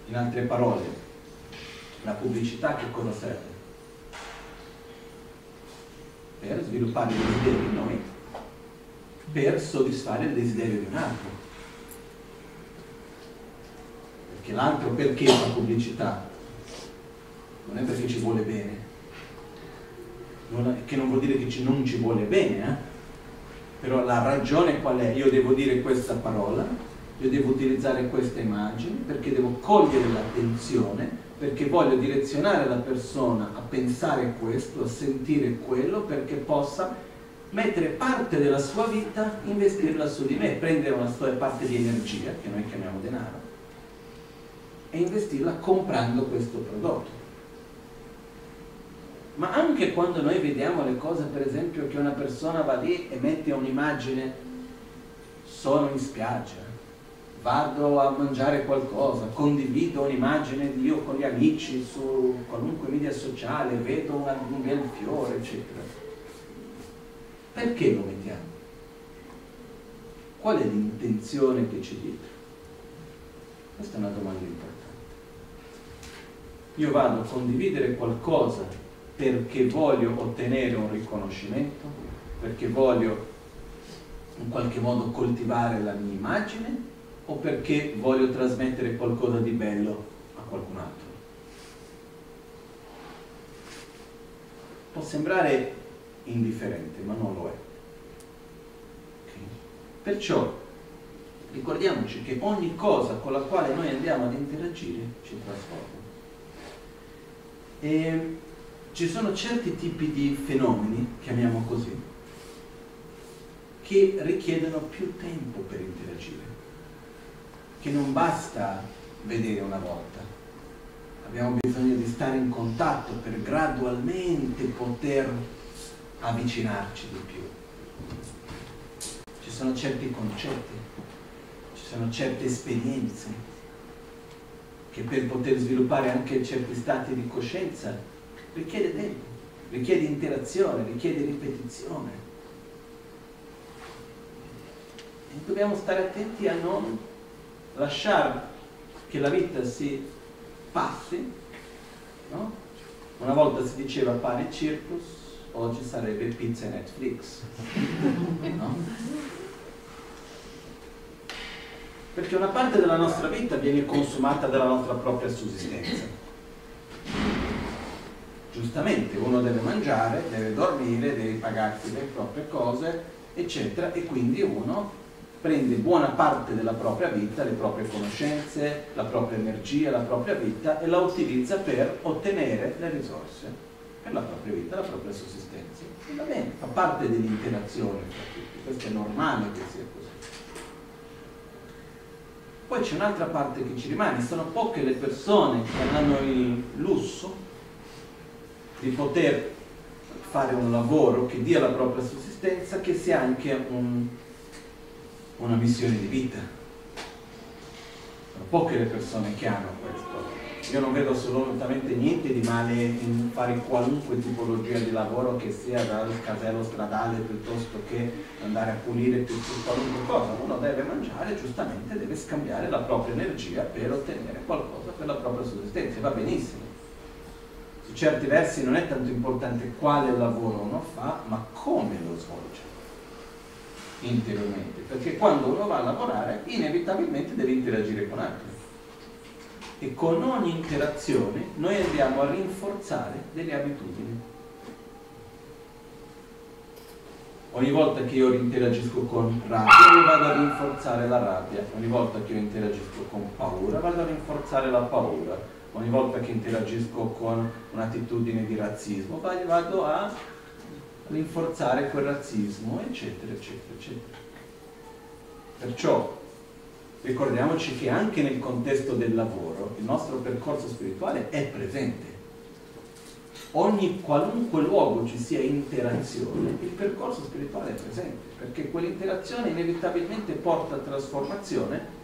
Speaker 1: In altre parole, la pubblicità che cosa serve? Per sviluppare i desideri in noi, per soddisfare il desiderio di un altro. Perché l'altro perché fa pubblicità? Non è perché ci vuole bene, non che non vuol dire che ci, non ci vuole bene, eh? però la ragione qual è? Io devo dire questa parola, io devo utilizzare questa immagine perché devo cogliere l'attenzione, perché voglio direzionare la persona a pensare questo, a sentire quello, perché possa mettere parte della sua vita, investirla su di me, prendere una sua parte di energia, che noi chiamiamo denaro, e investirla comprando questo prodotto. Ma anche quando noi vediamo le cose, per esempio, che una persona va lì e mette un'immagine, sono in spiaggia, vado a mangiare qualcosa, condivido un'immagine di io con gli amici su qualunque media sociale, vedo un bel fiore, eccetera. Perché lo mettiamo? Qual è l'intenzione che c'è dietro? Questa è una domanda importante. Io vado a condividere qualcosa perché voglio ottenere un riconoscimento, perché voglio in qualche modo coltivare la mia immagine o perché voglio trasmettere qualcosa di bello a qualcun altro. Può sembrare indifferente, ma non lo è. Okay? Perciò ricordiamoci che ogni cosa con la quale noi andiamo ad interagire ci trasforma. E ci sono certi tipi di fenomeni, chiamiamo così, che richiedono più tempo per interagire, che non basta vedere una volta. Abbiamo bisogno di stare in contatto per gradualmente poter avvicinarci di più. Ci sono certi concetti, ci sono certe esperienze che per poter sviluppare anche certi stati di coscienza richiede tempo, richiede interazione, richiede ripetizione. E dobbiamo stare attenti a non lasciare che la vita si passi, no? Una volta si diceva pane circus, oggi sarebbe pizza e Netflix. No? Perché una parte della nostra vita viene consumata dalla nostra propria sussistenza giustamente uno deve mangiare, deve dormire, deve pagarsi le proprie cose, eccetera, e quindi uno prende buona parte della propria vita, le proprie conoscenze, la propria energia, la propria vita e la utilizza per ottenere le risorse per la propria vita, la propria sussistenza. E va bene, fa parte dell'interazione tra tutti, questo è normale che sia così. Poi c'è un'altra parte che ci rimane, sono poche le persone che hanno il lusso di poter fare un lavoro che dia la propria sussistenza, che sia anche un, una missione di vita. Sono poche le persone che hanno questo. Io non vedo assolutamente niente di male in fare qualunque tipologia di lavoro che sia dal casello stradale piuttosto che andare a pulire qualunque cosa. Uno deve mangiare, giustamente deve scambiare la propria energia per ottenere qualcosa per la propria sussistenza. Va benissimo su certi versi non è tanto importante quale lavoro uno fa, ma come lo svolge interiormente, perché quando uno va a lavorare inevitabilmente deve interagire con altri e con ogni interazione noi andiamo a rinforzare delle abitudini. Ogni volta che io interagisco con rabbia, io vado a rinforzare la rabbia. Ogni volta che io interagisco con paura, vado a rinforzare la paura. Ogni volta che interagisco con un'attitudine di razzismo, vado a rinforzare quel razzismo, eccetera, eccetera, eccetera. Perciò ricordiamoci che anche nel contesto del lavoro il nostro percorso spirituale è presente ogni qualunque luogo ci sia interazione, il percorso spirituale è presente, perché quell'interazione inevitabilmente porta a trasformazione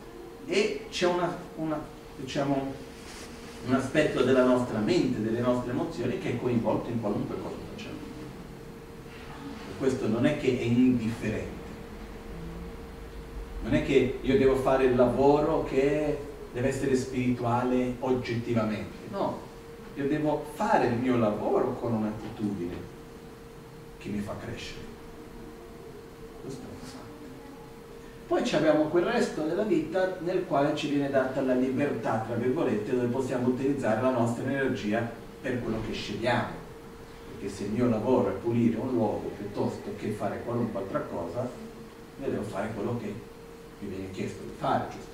Speaker 1: e c'è una, una, diciamo, un aspetto della nostra mente, delle nostre emozioni che è coinvolto in qualunque cosa facciamo. Questo non è che è indifferente. Non è che io devo fare il lavoro che deve essere spirituale oggettivamente, no, io devo fare il mio lavoro con un'attitudine che mi fa crescere. Questo è importante. Poi abbiamo quel resto della vita nel quale ci viene data la libertà, tra virgolette, dove possiamo utilizzare la nostra energia per quello che scegliamo. Perché se il mio lavoro è pulire un luogo piuttosto che fare qualunque altra cosa, io devo fare quello che mi viene chiesto di fare, giustamente.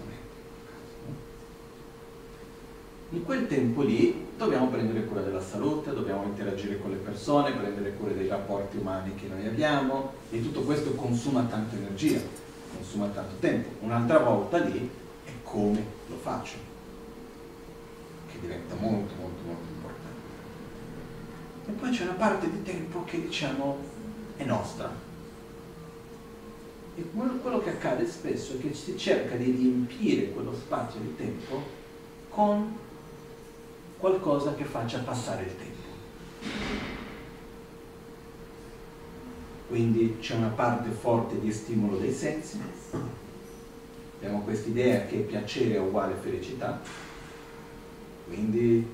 Speaker 1: In quel tempo lì dobbiamo prendere cura della salute, dobbiamo interagire con le persone, prendere cura dei rapporti umani che noi abbiamo e tutto questo consuma tanta energia, consuma tanto tempo. Un'altra volta lì è come lo faccio, che diventa molto molto molto importante. E poi c'è una parte di tempo che diciamo è nostra. E quello che accade spesso è che si cerca di riempire quello spazio di tempo con qualcosa che faccia passare il tempo. Quindi c'è una parte forte di stimolo dei sensi, abbiamo questa idea che piacere è uguale felicità, quindi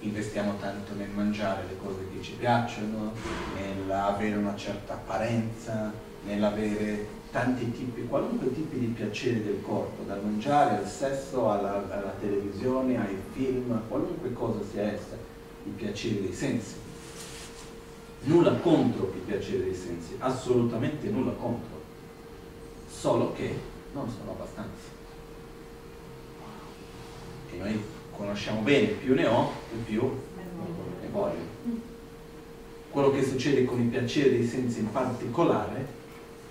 Speaker 1: investiamo tanto nel mangiare le cose che ci piacciono, nell'avere una certa apparenza, nell'avere tanti tipi, qualunque tipi di piacere del corpo, dal mangiare al sesso, alla, alla televisione, ai film, qualunque cosa sia essa, i piaceri dei sensi. Nulla contro il piacere dei sensi, assolutamente nulla contro, solo che non sono abbastanza. E noi conosciamo bene, più ne ho e più ne voglio. Quello che succede con i piaceri dei sensi in particolare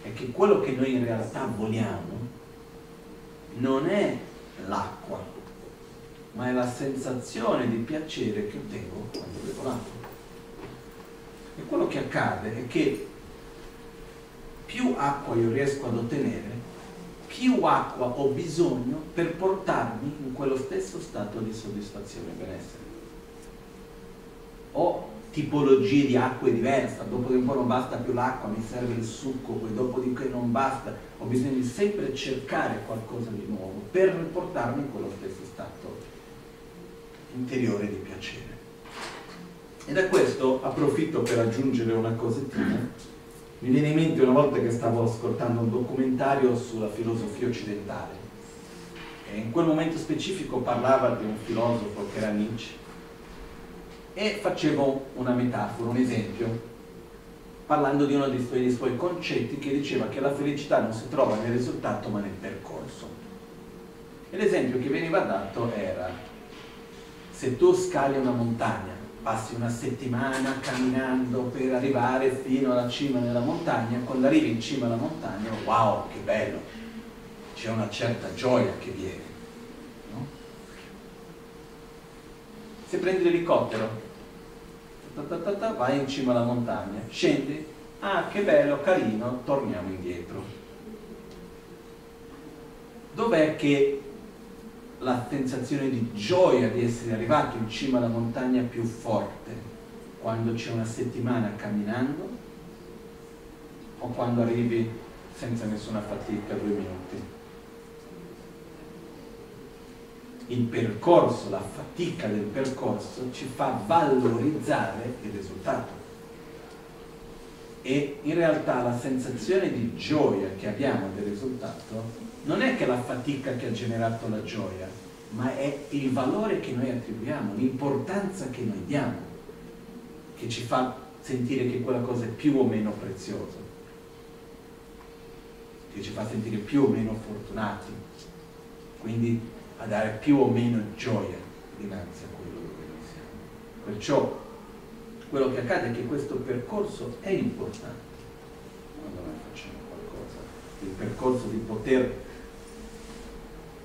Speaker 1: è che quello che noi in realtà vogliamo non è l'acqua, ma è la sensazione di piacere che ottengo quando bevo l'acqua. E quello che accade è che più acqua io riesco ad ottenere, più acqua ho bisogno per portarmi in quello stesso stato di soddisfazione e benessere. O tipologie di acque diverse, dopo di un po' non basta più l'acqua, mi serve il succo, poi dopo di che non basta, ho bisogno di sempre cercare qualcosa di nuovo per riportarmi in quello stesso stato interiore di piacere. E da questo approfitto per aggiungere una cosettina. Mi viene in mente una volta che stavo ascoltando un documentario sulla filosofia occidentale e in quel momento specifico parlava di un filosofo che era Nietzsche e facevo una metafora, un esempio, parlando di uno dei suoi, dei suoi concetti che diceva che la felicità non si trova nel risultato ma nel percorso. E l'esempio che veniva dato era se tu scali una montagna, passi una settimana camminando per arrivare fino alla cima della montagna, quando arrivi in cima alla montagna, wow, che bello, c'è una certa gioia che viene. Se prendi l'elicottero ta ta ta, vai in cima alla montagna, scendi, ah che bello, carino, torniamo indietro. Dov'è che la sensazione di gioia di essere arrivato in cima alla montagna più forte? Quando c'è una settimana camminando o quando arrivi senza nessuna fatica due minuti? Il percorso, la fatica del percorso ci fa valorizzare il risultato. E in realtà la sensazione di gioia che abbiamo del risultato non è che la fatica che ha generato la gioia, ma è il valore che noi attribuiamo, l'importanza che noi diamo, che ci fa sentire che quella cosa è più o meno preziosa. che ci fa sentire più o meno fortunati, quindi dare più o meno gioia dinanzi a quello dove noi siamo. Perciò quello che accade è che questo percorso è importante quando noi facciamo qualcosa, il percorso di poter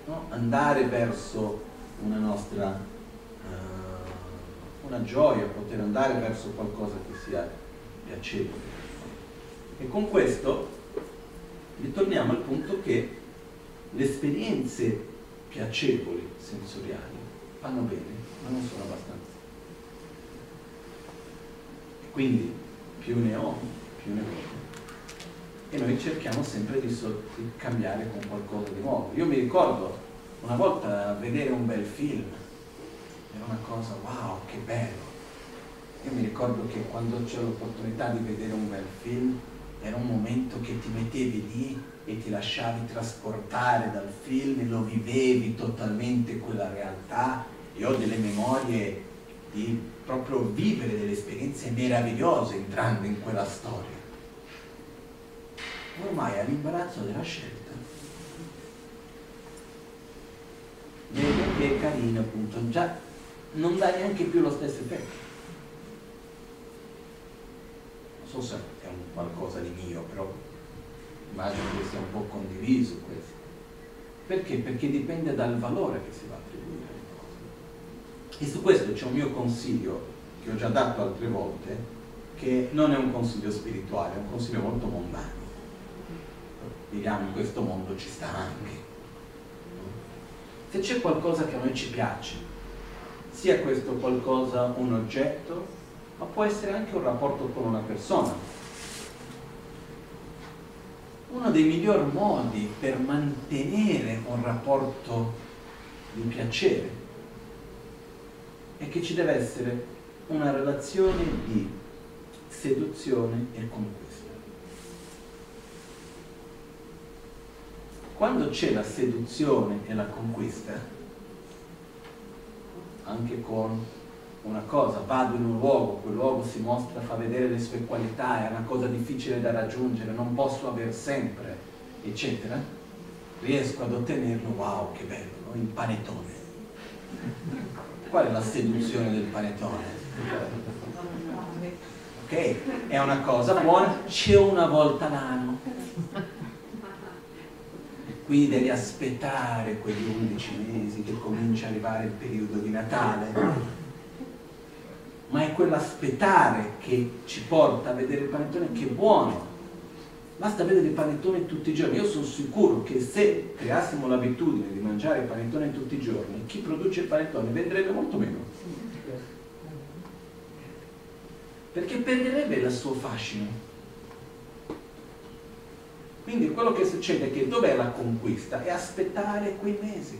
Speaker 1: no, andare verso una nostra uh, una gioia, poter andare verso qualcosa che sia piacevole. E con questo ritorniamo al punto che le esperienze piacevoli, sensoriali, vanno bene, ma non sono abbastanza. Quindi più ne ho, più ne voglio. E noi cerchiamo sempre di, so- di cambiare con qualcosa di nuovo. Io mi ricordo una volta vedere un bel film, era una cosa, wow, che bello. Io mi ricordo che quando c'è l'opportunità di vedere un bel film, era un momento che ti mettevi lì e ti lasciavi trasportare dal film lo vivevi totalmente quella realtà e ho delle memorie di proprio vivere delle esperienze meravigliose entrando in quella storia. Ormai hai l'imbarazzo della scelta. Vedo che è carino appunto, già non dà neanche più lo stesso effetto. Non so se è un qualcosa di mio, però immagino che sia un po' condiviso questo. Perché? Perché dipende dal valore che si va a attribuire alle cose. E su questo c'è un mio consiglio che ho già dato altre volte, che non è un consiglio spirituale, è un consiglio molto mondano. Viviamo in questo mondo, ci sta anche. Se c'è qualcosa che a noi ci piace, sia questo qualcosa un oggetto, ma può essere anche un rapporto con una persona. Uno dei migliori modi per mantenere un rapporto di piacere è che ci deve essere una relazione di seduzione e conquista. Quando c'è la seduzione e la conquista, anche con una cosa, vado in un luogo, quel luogo si mostra, fa vedere le sue qualità, è una cosa difficile da raggiungere, non posso aver sempre, eccetera, riesco ad ottenerlo, wow, che bello, no? il panettone. Qual è la seduzione del panettone? Ok, è una cosa buona, c'è una volta l'anno. Quindi devi aspettare quegli 11 mesi che comincia a arrivare il periodo di Natale. Ma è quell'aspettare che ci porta a vedere il panettone che è buono. Basta vedere il panettone tutti i giorni. Io sono sicuro che se creassimo l'abitudine di mangiare il panettone tutti i giorni, chi produce il panettone venderebbe molto meno. Perché perderebbe il suo fascino. Quindi quello che succede è che dov'è la conquista? È aspettare quei mesi,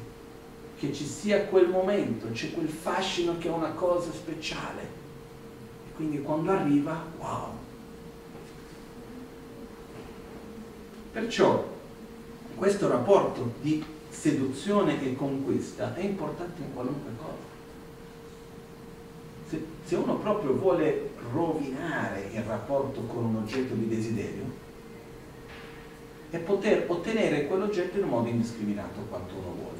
Speaker 1: che ci sia quel momento, c'è quel fascino che è una cosa speciale. Quindi quando arriva, wow. Perciò questo rapporto di seduzione e conquista è importante in qualunque cosa. Se, se uno proprio vuole rovinare il rapporto con un oggetto di desiderio, è poter ottenere quell'oggetto in modo indiscriminato quanto uno vuole.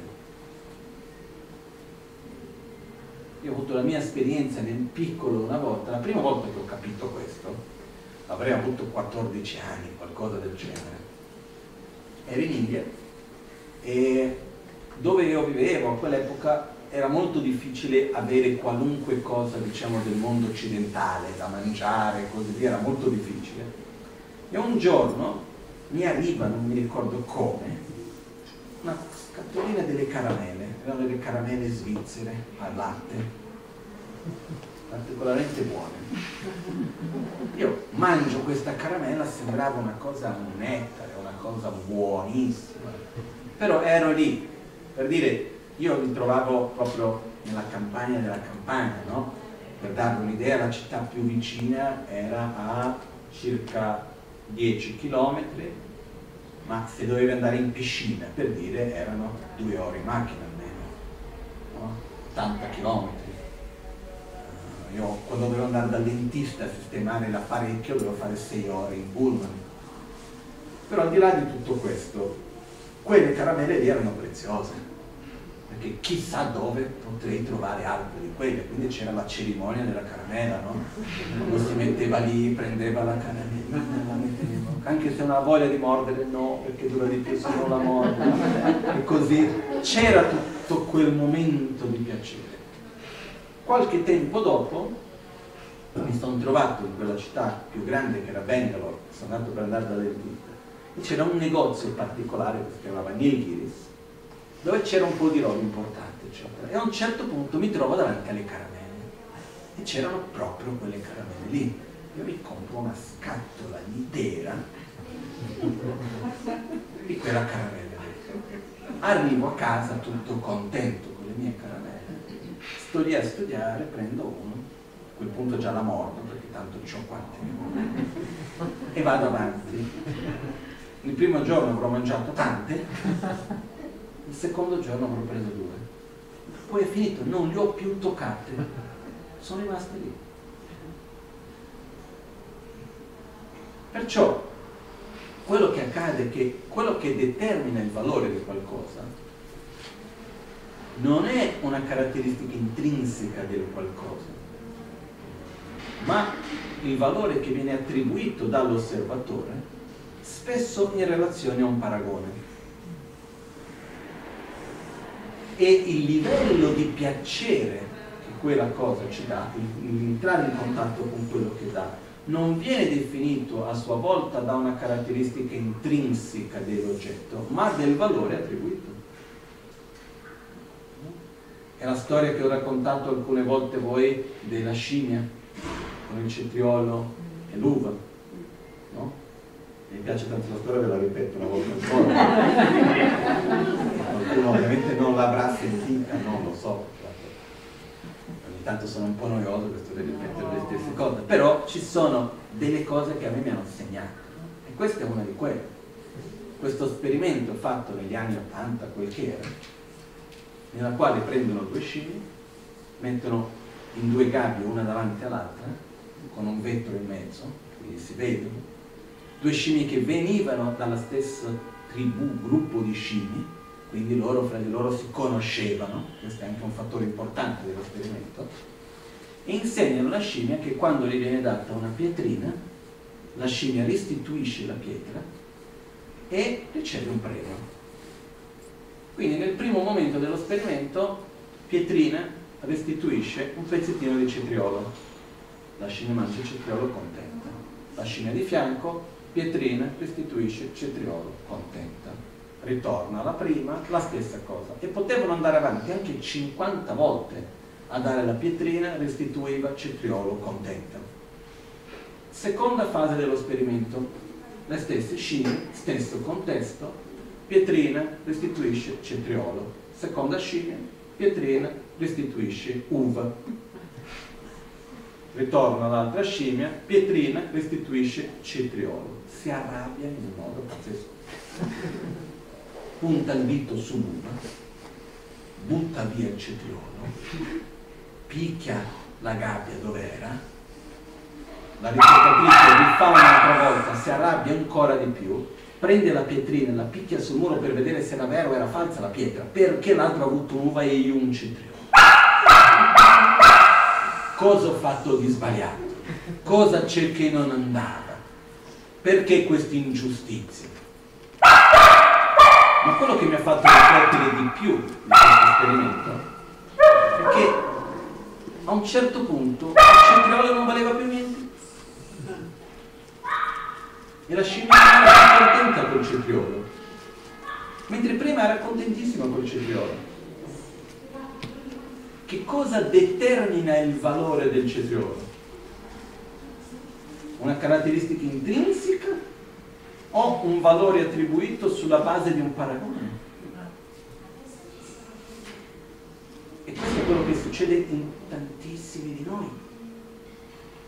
Speaker 1: Io ho avuto la mia esperienza nel piccolo una volta, la prima volta che ho capito questo, avrei avuto 14 anni, qualcosa del genere. Ero in India e dove io vivevo a quell'epoca era molto difficile avere qualunque cosa, diciamo, del mondo occidentale da mangiare così via, era molto difficile. E un giorno mi arriva, non mi ricordo come, una scatolina delle caramelle, erano delle caramelle svizzere al latte, particolarmente buone. Io mangio questa caramella, sembrava una cosa un nettare, una cosa buonissima, però ero lì, per dire, io mi trovavo proprio nella campagna della campagna, no? Per darvi un'idea, la città più vicina era a circa 10 km, ma se dovevi andare in piscina, per dire, erano due ore in macchina? 80 km. Uh, io quando dovevo andare dal dentista a sistemare l'apparecchio dovevo fare 6 ore in pullman. Però al di là di tutto questo, quelle caramelle lì erano preziose perché chissà dove potrei trovare altre di quelle, quindi c'era la cerimonia della caramella, no? Uno si metteva lì, prendeva la caramella, la metteva, anche se ha voglia di mordere, no, perché dura di più se non la morde, e così c'era tutto quel momento di piacere. Qualche tempo dopo mi sono trovato in quella città più grande che era Bangalore, sono andato per andare da dentista, e c'era un negozio particolare che si chiamava Nilgiris, dove c'era un po' di roba importante, eccetera. E a un certo punto mi trovo davanti alle caramelle e c'erano proprio quelle caramelle lì. Io mi compro una scatola intera di quella caramella. Arrivo a casa tutto contento con le mie caramelle. Sto lì a studiare, prendo uno, a quel punto già la mordo perché tanto ho quante e vado avanti. Il primo giorno avrò mangiato tante il secondo giorno avrò preso due. Poi è finito, non li ho più toccate, sono rimaste lì. Perciò quello che accade è che quello che determina il valore di qualcosa non è una caratteristica intrinseca del qualcosa, ma il valore che viene attribuito dall'osservatore spesso in relazione a un paragone e il livello di piacere che quella cosa ci dà, entrare in contatto con quello che dà, non viene definito a sua volta da una caratteristica intrinseca dell'oggetto, ma del valore attribuito. È la storia che ho raccontato alcune volte voi della scimmia con il cetriolo e l'uva? Mi piace tanto la storia, ve la ripeto una volta ancora. qualcuno ovviamente non l'avrà sentita, non lo so, ogni tanto sono un po' noioso questo di ripetere le stesse cose, però ci sono delle cose che a me mi hanno segnato e questa è una di quelle. Questo esperimento fatto negli anni 80, quel che era, nella quale prendono due scimmie, mettono in due gabbie una davanti all'altra, con un vetro in mezzo, quindi si vedono, due scimmie che venivano dalla stessa tribù, gruppo di scimmie, quindi loro fra di loro si conoscevano, questo è anche un fattore importante dell'esperimento, e insegnano alla scimmia che quando gli viene data una pietrina, la scimmia restituisce la pietra e riceve un premio. Quindi nel primo momento dello sperimento, pietrina restituisce un pezzettino di cetriolo. La scimmia mangia il cetriolo contenta. La scimmia di fianco, pietrina restituisce cetriolo contenta ritorna la prima, la stessa cosa. E potevano andare avanti anche 50 volte a dare la pietrina, restituiva cetriolo contenta. Seconda fase dello sperimento, le stesse scimmie, stesso contesto, pietrina restituisce cetriolo. Seconda scimmia, pietrina restituisce uva. Ritorna l'altra scimmia, pietrina restituisce cetriolo. Si arrabbia in un modo pazzesco punta il dito su sull'uva, butta via il cetriolo, picchia la gabbia dove era, la ricercatrice rifà un'altra volta, si arrabbia ancora di più, prende la pietrina, la picchia sul muro per vedere se era vera o era falsa la pietra, perché l'altro ha avuto uva e io un cetriolo. Cosa ho fatto di sbagliato? Cosa c'è che non andava? Perché questa ingiustizia? Ma quello che mi ha fatto riflettere di più di questo esperimento è che a un certo punto il cetriolo non valeva più niente. E la scimmia era contenta col cetriolo. Mentre prima era contentissima col cetriolo. Che cosa determina il valore del cetriolo? Una caratteristica intrinseca ho un valore attribuito sulla base di un paragone. E questo è quello che succede in tantissimi di noi.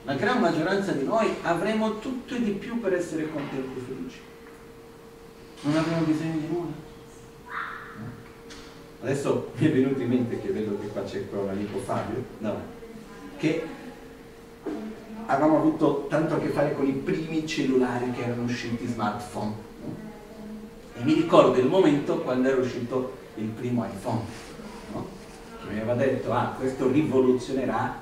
Speaker 1: La gran maggioranza di noi avremo tutto e di più per essere contenti e felici. Non avremo bisogno di nulla. Adesso mi è venuto in mente che vedo che qua c'è un amico Fabio, no, che avevamo avuto tanto a che fare con i primi cellulari che erano usciti, smartphone. E mi ricordo il momento quando era uscito il primo iPhone, no? che mi aveva detto, ah, questo rivoluzionerà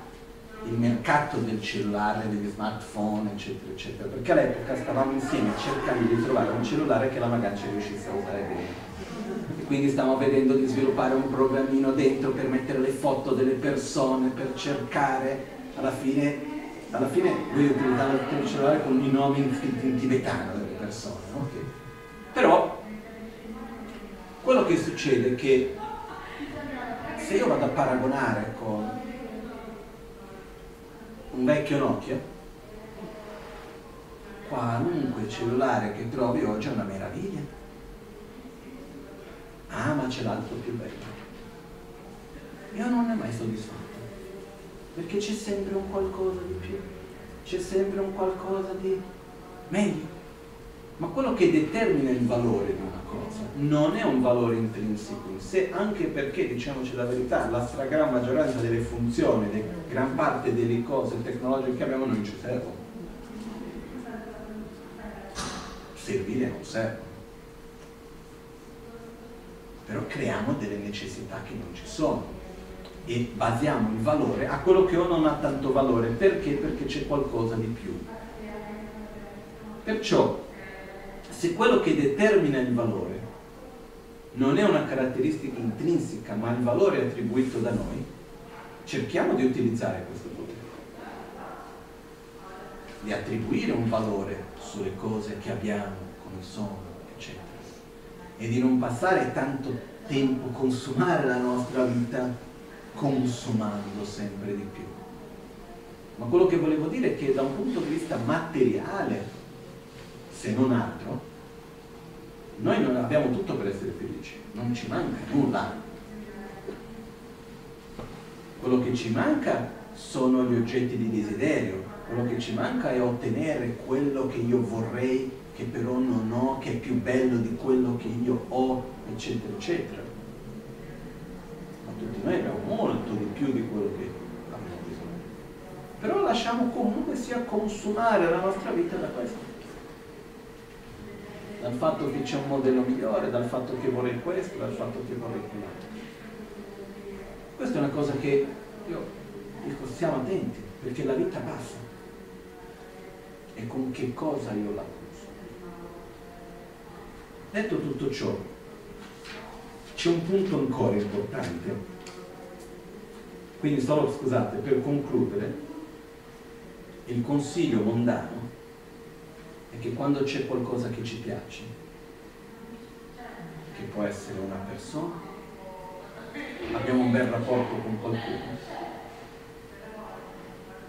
Speaker 1: il mercato del cellulare, degli smartphone, eccetera, eccetera, perché all'epoca stavamo insieme cercando di trovare un cellulare che la Magancia riuscisse a usare bene. E quindi stavamo vedendo di sviluppare un programmino dentro per mettere le foto delle persone, per cercare, alla fine, alla fine lui utilizzava il cellulare con i nomi scritti in tibetano delle persone, okay? Però quello che succede è che se io vado a paragonare con un vecchio Nokia, qualunque cellulare che trovi oggi è una meraviglia. Ah, ma c'è l'altro più bello. Io non ne mai soddisfatto, perché c'è sempre un qualcosa di più, c'è sempre un qualcosa di meglio. Ma quello che determina il valore di una cosa non è un valore intrinseco in sé, anche perché, diciamoci la verità, la stragrande maggioranza delle funzioni, di gran parte delle cose tecnologiche che abbiamo non ci servono. Servire non servono. Però creiamo delle necessità che non ci sono e basiamo il valore a quello che o non ha tanto valore. Perché? Perché c'è qualcosa di più. Perciò se quello che determina il valore non è una caratteristica intrinseca, ma il valore attribuito da noi, cerchiamo di utilizzare questo potere, di attribuire un valore sulle cose che abbiamo, come sono, eccetera, e di non passare tanto tempo, consumare la nostra vita consumando sempre di più. Ma quello che volevo dire è che da un punto di vista materiale, se non altro, noi non abbiamo tutto per essere felici, non ci manca nulla. Quello che ci manca sono gli oggetti di desiderio, quello che ci manca è ottenere quello che io vorrei, che però non ho, che è più bello di quello che io ho, eccetera, eccetera. Tutti noi abbiamo molto di più di quello che abbiamo bisogno. Però lasciamo comunque sia consumare la nostra vita da questo dal fatto che c'è un modello migliore, dal fatto che vorrei questo, dal fatto che vorrei quell'altro. Questa è una cosa che io dico stiamo attenti, perché la vita passa. E con che cosa io la uso? Detto tutto ciò, c'è un punto ancora importante. Quindi solo, scusate, per concludere, il consiglio mondano è che quando c'è qualcosa che ci piace, che può essere una persona, abbiamo un bel rapporto con qualcuno,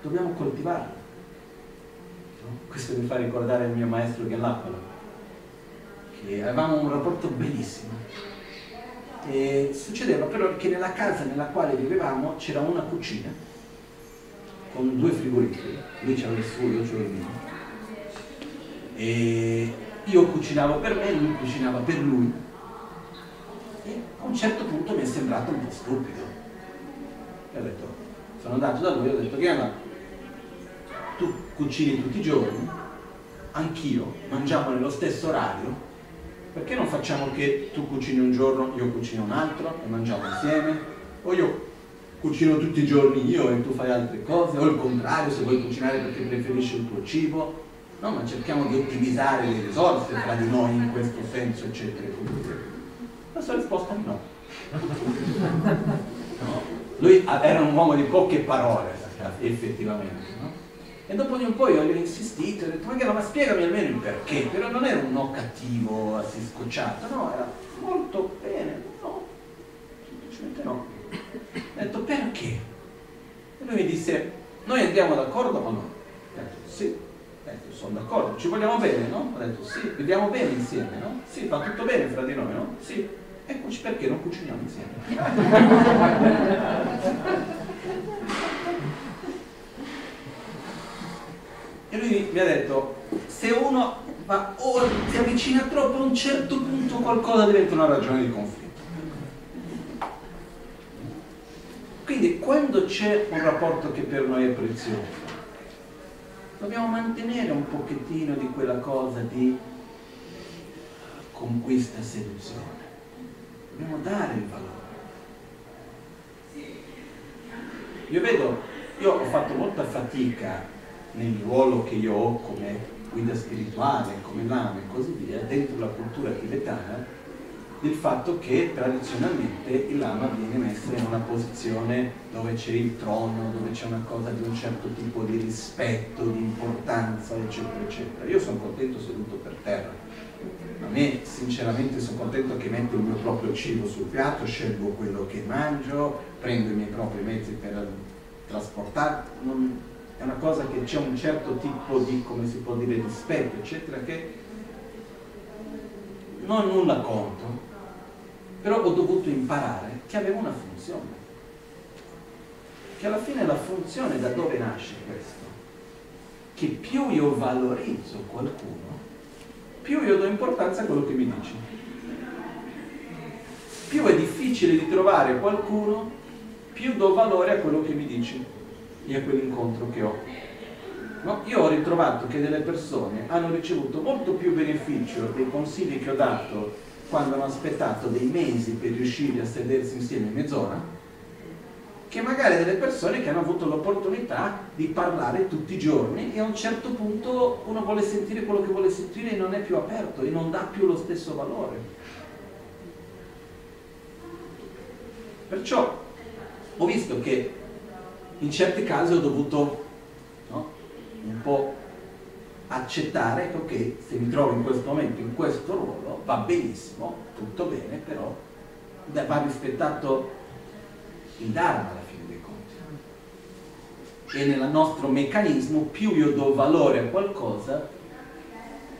Speaker 1: dobbiamo coltivarlo. Questo mi fa ricordare il mio maestro Gallapolo, che avevamo un rapporto bellissimo. E succedeva però che nella casa nella quale vivevamo c'era una cucina con due frigoriferi, lui c'era il suo, io c'ero il mio e io cucinavo per me, lui cucinava per lui. E a un certo punto mi è sembrato un po' stupido. E ho detto, sono andato da lui e ho detto, Chiama, tu cucini tutti i giorni, anch'io, mangiamo nello stesso orario, perché non facciamo che tu cucini un giorno, io cucino un altro e mangiamo insieme? O io cucino tutti i giorni io e tu fai altre cose, o il contrario, se vuoi cucinare perché preferisci il tuo cibo, no? ma cerchiamo di ottimizzare le risorse tra di noi in questo senso, eccetera. La sua risposta è no. no. Lui era un uomo di poche parole, effettivamente. No? E dopo di un po' io gli ho insistito, ho detto, ma, che, ma spiegami almeno il perché, però non era un no cattivo, assi scocciato, no, era molto bene, no, semplicemente no. Ho detto, perché? E lui mi disse, noi andiamo d'accordo o no? Ho detto, sì detto, sono d'accordo, ci vogliamo bene, no? Ho detto, sì, viviamo bene insieme, no? Sì, va tutto bene fra di noi, no? Sì. Eccoci perché non cuciniamo insieme. e lui mi ha detto, se uno va, o si avvicina troppo a un certo punto qualcosa diventa una ragione di conflitto. Quindi quando c'è un rapporto che per noi è prezioso, dobbiamo mantenere un pochettino di quella cosa di conquista e seduzione. Dobbiamo dare il valore. Io vedo, io ho fatto molta fatica nel ruolo che io ho come guida spirituale, come lama e così via, dentro la cultura tibetana, del fatto che tradizionalmente il lama viene messo in una posizione dove c'è il trono, dove c'è una cosa di un certo tipo di rispetto, di importanza, eccetera, eccetera. Io sono contento seduto per terra. A me sinceramente sono contento che metto il mio proprio cibo sul piatto, scelgo quello che mangio, prendo i miei propri mezzi per trasportare. Non, è una cosa che c'è un certo tipo di, come si può dire, rispetto, eccetera, che non ho nulla contro, però ho dovuto imparare che aveva una funzione. Che alla fine la funzione da dove nasce questo? Che più io valorizzo qualcuno, più io do importanza a quello che mi dice. Più è difficile di trovare qualcuno, più do valore a quello che mi dice e a quell'incontro che ho. No? Io ho ritrovato che delle persone hanno ricevuto molto più beneficio dei consigli che ho dato quando hanno aspettato dei mesi per riuscire a sedersi insieme mezz'ora, che magari delle persone che hanno avuto l'opportunità di parlare tutti i giorni e a un certo punto uno vuole sentire quello che vuole sentire e non è più aperto e non dà più lo stesso valore. Perciò ho visto che in certi casi ho dovuto no, un po' accettare che ok, se mi trovo in questo momento in questo ruolo va benissimo, tutto bene, però va rispettato il Dharma alla fine dei conti. E nel nostro meccanismo più io do valore a qualcosa,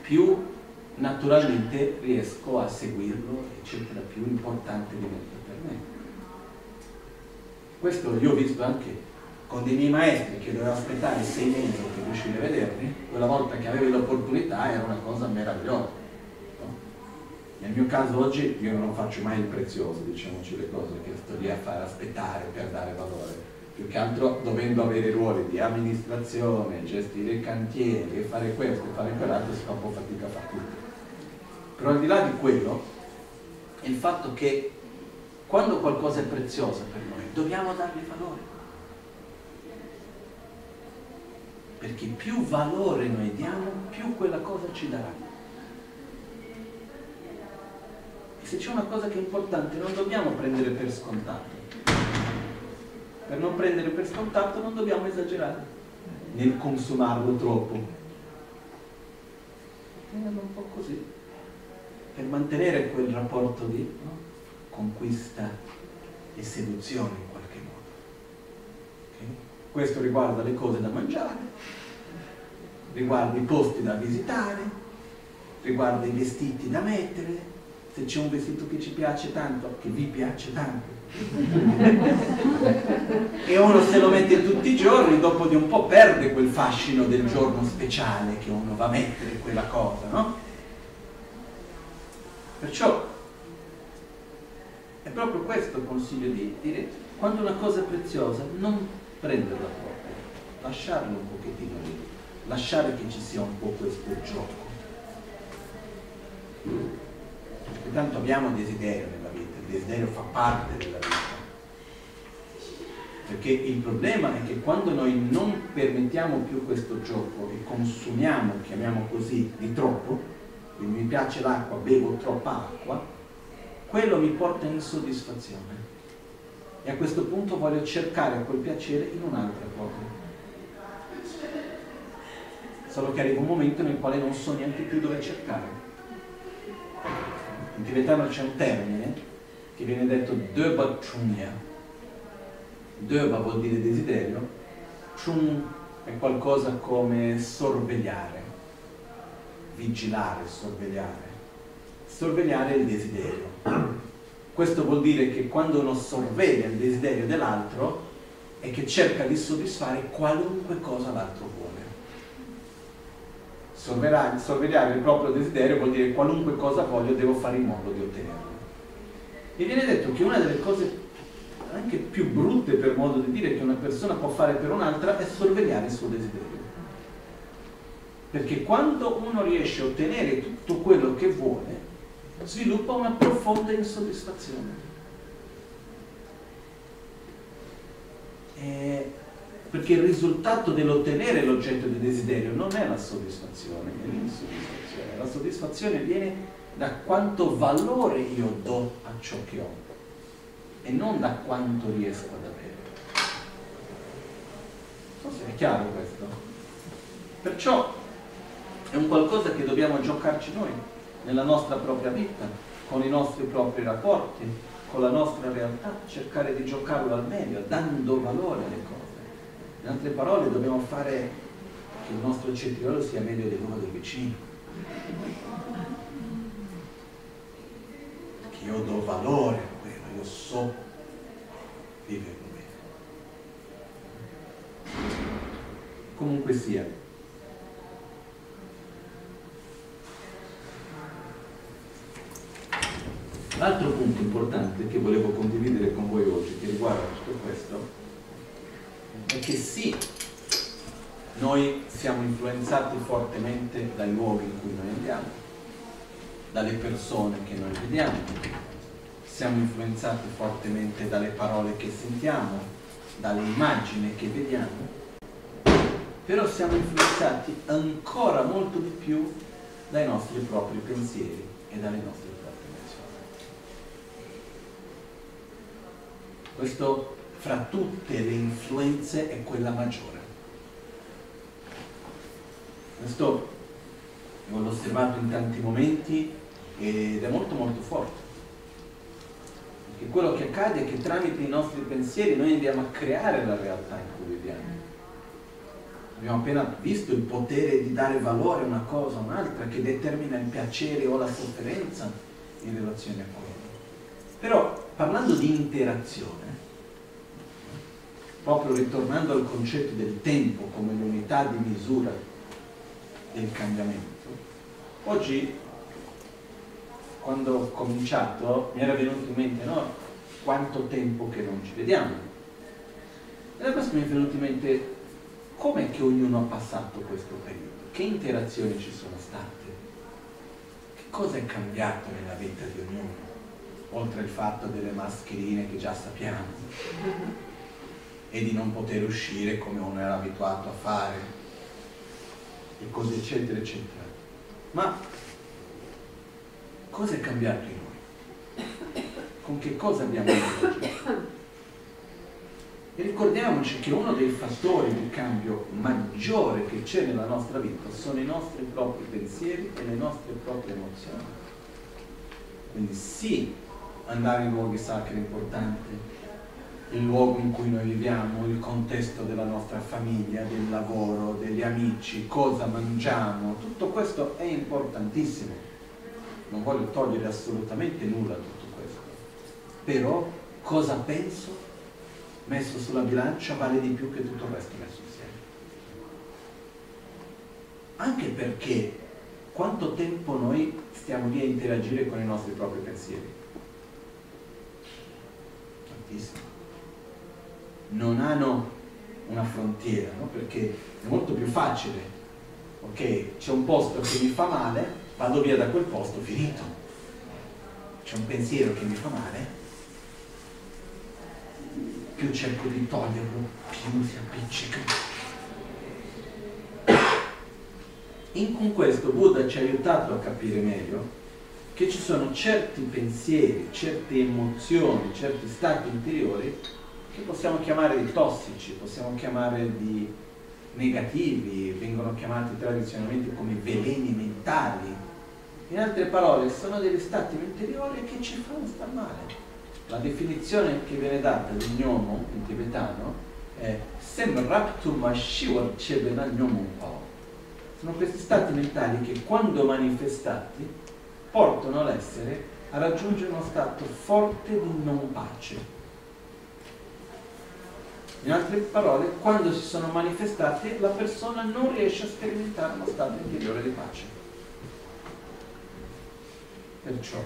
Speaker 1: più naturalmente riesco a seguirlo, eccetera, più importante diventa per me. Questo io ho visto anche con dei miei maestri che dovevo aspettare sei mesi per riuscire a vederli, quella volta che avevi l'opportunità era una cosa meravigliosa. No? Nel mio caso oggi io non faccio mai il prezioso, diciamoci le cose, che sto lì a fare aspettare per dare valore. Più che altro dovendo avere ruoli di amministrazione, gestire i cantieri, fare questo fare quell'altro, si fa un po' fatica a fare tutto. Però al di là di quello, il fatto che quando qualcosa è preziosa per noi, dobbiamo dargli valore perché più valore noi diamo, più quella cosa ci darà. E se c'è una cosa che è importante, non dobbiamo prendere per scontato. Per non prendere per scontato non dobbiamo esagerare nel consumarlo troppo. Teniamo un po' così, per mantenere quel rapporto di no? conquista e seduzione in qualche modo. Okay? Questo riguarda le cose da mangiare, riguarda i posti da visitare, riguarda i vestiti da mettere, se c'è un vestito che ci piace tanto, che vi piace tanto, e uno se lo mette tutti i giorni, dopo di un po' perde quel fascino del giorno speciale che uno va a mettere quella cosa, no? Perciò è proprio questo il consiglio di dire, quando una cosa è preziosa, non prenderla proprio, lasciarla un pochettino lì lasciare che ci sia un po' questo gioco. Perché tanto abbiamo desiderio nella vita, il desiderio fa parte della vita. Perché il problema è che quando noi non permettiamo più questo gioco e consumiamo, chiamiamo così, di troppo, quindi mi piace l'acqua, bevo troppa acqua, quello mi porta insoddisfazione. E a questo punto voglio cercare quel piacere in un'altra cosa solo che arriva un momento nel quale non so neanche più dove cercare. In tibetano c'è un termine che viene detto döba chunya. Döba vuol dire desiderio, chun è qualcosa come sorvegliare, vigilare, sorvegliare. Sorvegliare il desiderio. Questo vuol dire che quando uno sorveglia il desiderio dell'altro è che cerca di soddisfare qualunque cosa l'altro vuole sorvegliare il proprio desiderio vuol dire qualunque cosa voglio devo fare in modo di ottenerlo. E viene detto che una delle cose anche più brutte per modo di dire che una persona può fare per un'altra è sorvegliare il suo desiderio. Perché quando uno riesce a ottenere tutto quello che vuole, sviluppa una profonda insoddisfazione. E perché il risultato dell'ottenere l'oggetto di desiderio non è la soddisfazione, è l'insoddisfazione. La soddisfazione viene da quanto valore io do a ciò che ho e non da quanto riesco ad avere. Non so se è chiaro questo. Perciò è un qualcosa che dobbiamo giocarci noi nella nostra propria vita, con i nostri propri rapporti, con la nostra realtà, cercare di giocarlo al meglio, dando valore alle cose. In altre parole dobbiamo fare che il nostro cetriolo sia meglio di quello del vicino. Che io do valore a quello, io so vivere bene. Comunque sia. L'altro punto importante che volevo condividere con voi oggi, che riguarda tutto questo, è che sì, noi siamo influenzati fortemente dai luoghi in cui noi andiamo, dalle persone che noi vediamo, siamo influenzati fortemente dalle parole che sentiamo, dalle immagini che vediamo, però siamo influenzati ancora molto di più dai nostri propri pensieri e dalle nostre Questo fra tutte le influenze è quella maggiore. Questo l'ho osservato in tanti momenti ed è molto molto forte. Perché quello che accade è che tramite i nostri pensieri noi andiamo a creare la realtà in cui viviamo. Abbiamo appena visto il potere di dare valore a una cosa o un'altra che determina il piacere o la sofferenza in relazione a quello. Però parlando di interazione, proprio ritornando al concetto del tempo come l'unità di misura del cambiamento, oggi quando ho cominciato mi era venuto in mente no, quanto tempo che non ci vediamo. E adesso mi è venuto in mente com'è che ognuno ha passato questo periodo, che interazioni ci sono state, che cosa è cambiato nella vita di ognuno, oltre al fatto delle mascherine che già sappiamo e di non poter uscire come uno era abituato a fare e così eccetera eccetera. Ma cosa è cambiato in noi? Con che cosa abbiamo reagito? E ricordiamoci che uno dei fattori di cambio maggiore che c'è nella nostra vita sono i nostri propri pensieri e le nostre proprie emozioni. Quindi sì, andare in luoghi sacri è importante, il luogo in cui noi viviamo, il contesto della nostra famiglia, del lavoro, degli amici, cosa mangiamo, tutto questo è importantissimo. Non voglio togliere assolutamente nulla a tutto questo. Però cosa penso messo sulla bilancia vale di più che tutto il resto messo insieme. Anche perché quanto tempo noi stiamo lì a interagire con i nostri propri pensieri? Tantissimo non hanno una frontiera, no? perché è molto più facile. Ok, c'è un posto che mi fa male, vado via da quel posto, finito. C'è un pensiero che mi fa male, più cerco di toglierlo, più si appiccica. In con questo Buddha ci ha aiutato a capire meglio che ci sono certi pensieri, certe emozioni, certi stati interiori che possiamo chiamare di tossici, possiamo chiamare di negativi, vengono chiamati tradizionalmente come veleni mentali. In altre parole, sono degli stati interiori che ci fanno star male. La definizione che viene data di gnomo in tibetano è Semraptuma Shiwar Chebena Gnomo Sono questi stati mentali che quando manifestati portano l'essere a raggiungere uno stato forte di non pace in altre parole, quando si sono manifestate, la persona non riesce a sperimentare uno stato interiore di pace. Perciò,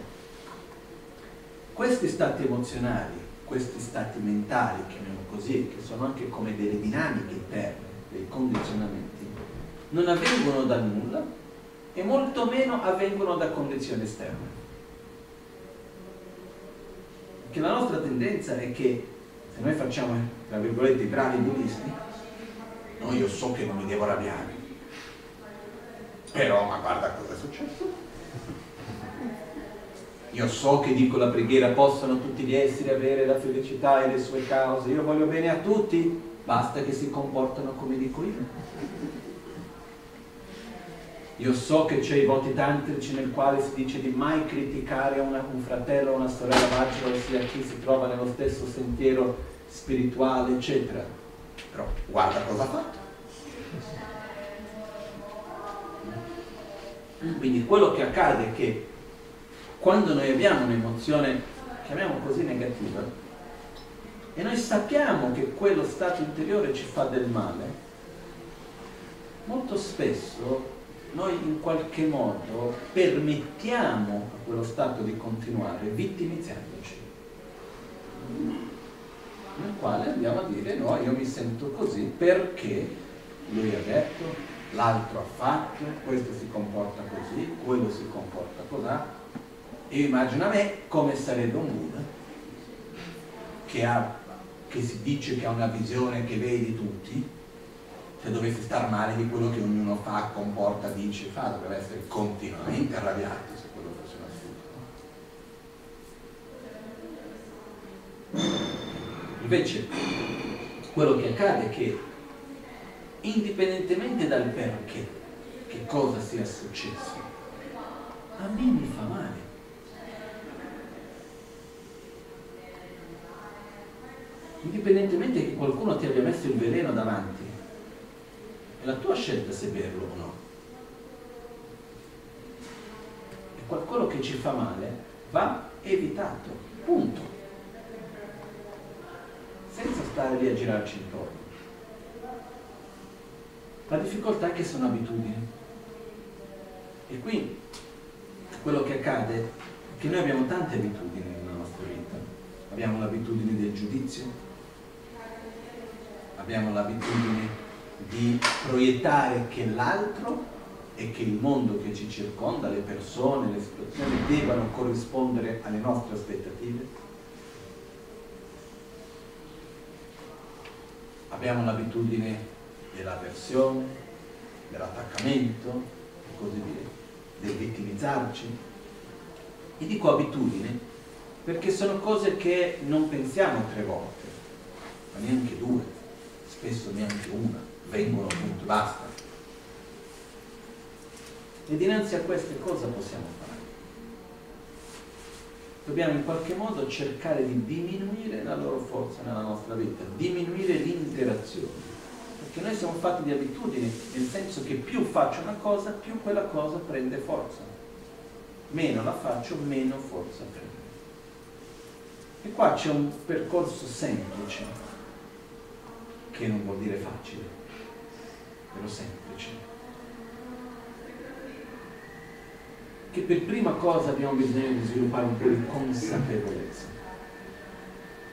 Speaker 1: questi stati emozionali, questi stati mentali, chiamiamo così, che sono anche come delle dinamiche interne, dei condizionamenti, non avvengono da nulla e molto meno avvengono da condizioni esterne. Perché la nostra tendenza è che se noi facciamo, tra virgolette, i bravi buddisti, no, io so che non mi devo arrabbiare. Però, ma guarda cosa è successo. Io so che dico la preghiera, possono tutti gli esseri avere la felicità e le sue cause, io voglio bene a tutti, basta che si comportano come dico io. Io so che c'è i voti tantrici nel quale si dice di mai criticare una, un fratello o una sorella vagina, ossia chi si trova nello stesso sentiero spirituale, eccetera. Però guarda cosa ha fatto. Quindi quello che accade è che quando noi abbiamo un'emozione, chiamiamo così negativa, e noi sappiamo che quello stato interiore ci fa del male, molto spesso noi in qualche modo permettiamo a quello stato di continuare vittimizzandoci nel quale andiamo a dire no, io mi sento così perché lui ha detto, l'altro ha fatto, questo si comporta così, quello si comporta così. E immagino a me come sarebbe un Buddha che, ha, che si dice che ha una visione che vedi tutti, se dovesse star male di quello che ognuno fa, comporta, dice, fa, dovrebbe essere continuamente arrabbiato se quello fosse un assunto. Invece, quello che accade è che, indipendentemente dal perché, che cosa sia successo, a me mi fa male. Indipendentemente che qualcuno ti abbia messo il veleno davanti, è la tua scelta se berlo o no. E qualcuno che ci fa male va evitato, punto. Stare lì a girarci intorno. La difficoltà è che sono abitudini. E qui quello che accade è che noi abbiamo tante abitudini nella nostra vita. Abbiamo l'abitudine del giudizio, abbiamo l'abitudine di proiettare che l'altro e che il mondo che ci circonda, le persone, le situazioni debbano corrispondere alle nostre aspettative. Abbiamo l'abitudine dell'avversione, dell'attaccamento così via, del vittimizzarci. E dico abitudine perché sono cose che non pensiamo tre volte, ma neanche due, spesso neanche una vengono punto, basta. E dinanzi a queste cosa possiamo fare? Dobbiamo in qualche modo cercare di diminuire la loro forza nella nostra vita, diminuire l'interazione. Perché noi siamo fatti di abitudini, nel senso che più faccio una cosa, più quella cosa prende forza. Meno la faccio, meno forza prende. E qua c'è un percorso semplice, che non vuol dire facile però semplice. Che per prima cosa abbiamo bisogno di sviluppare un po' di consapevolezza.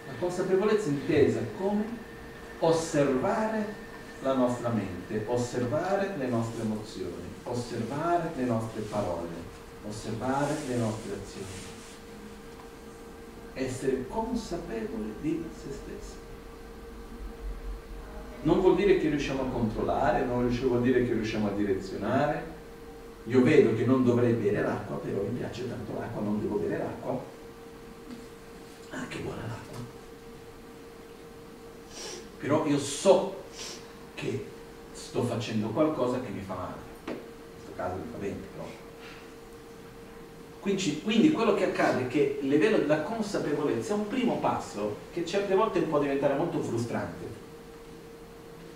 Speaker 1: La consapevolezza intesa come osservare la nostra mente, osservare le nostre emozioni, osservare le nostre parole, osservare le nostre azioni. Essere consapevoli di se stessi non vuol dire che riusciamo a controllare, non vuol dire che riusciamo a direzionare. Io vedo che non dovrei bere l'acqua, però mi piace tanto l'acqua, non devo bere l'acqua. Ah, che buona l'acqua. Però io so che sto facendo qualcosa che mi fa male. In questo caso mi fa bene, però. Quindi, quindi quello che accade è che il livello della consapevolezza è un primo passo che certe volte può diventare molto frustrante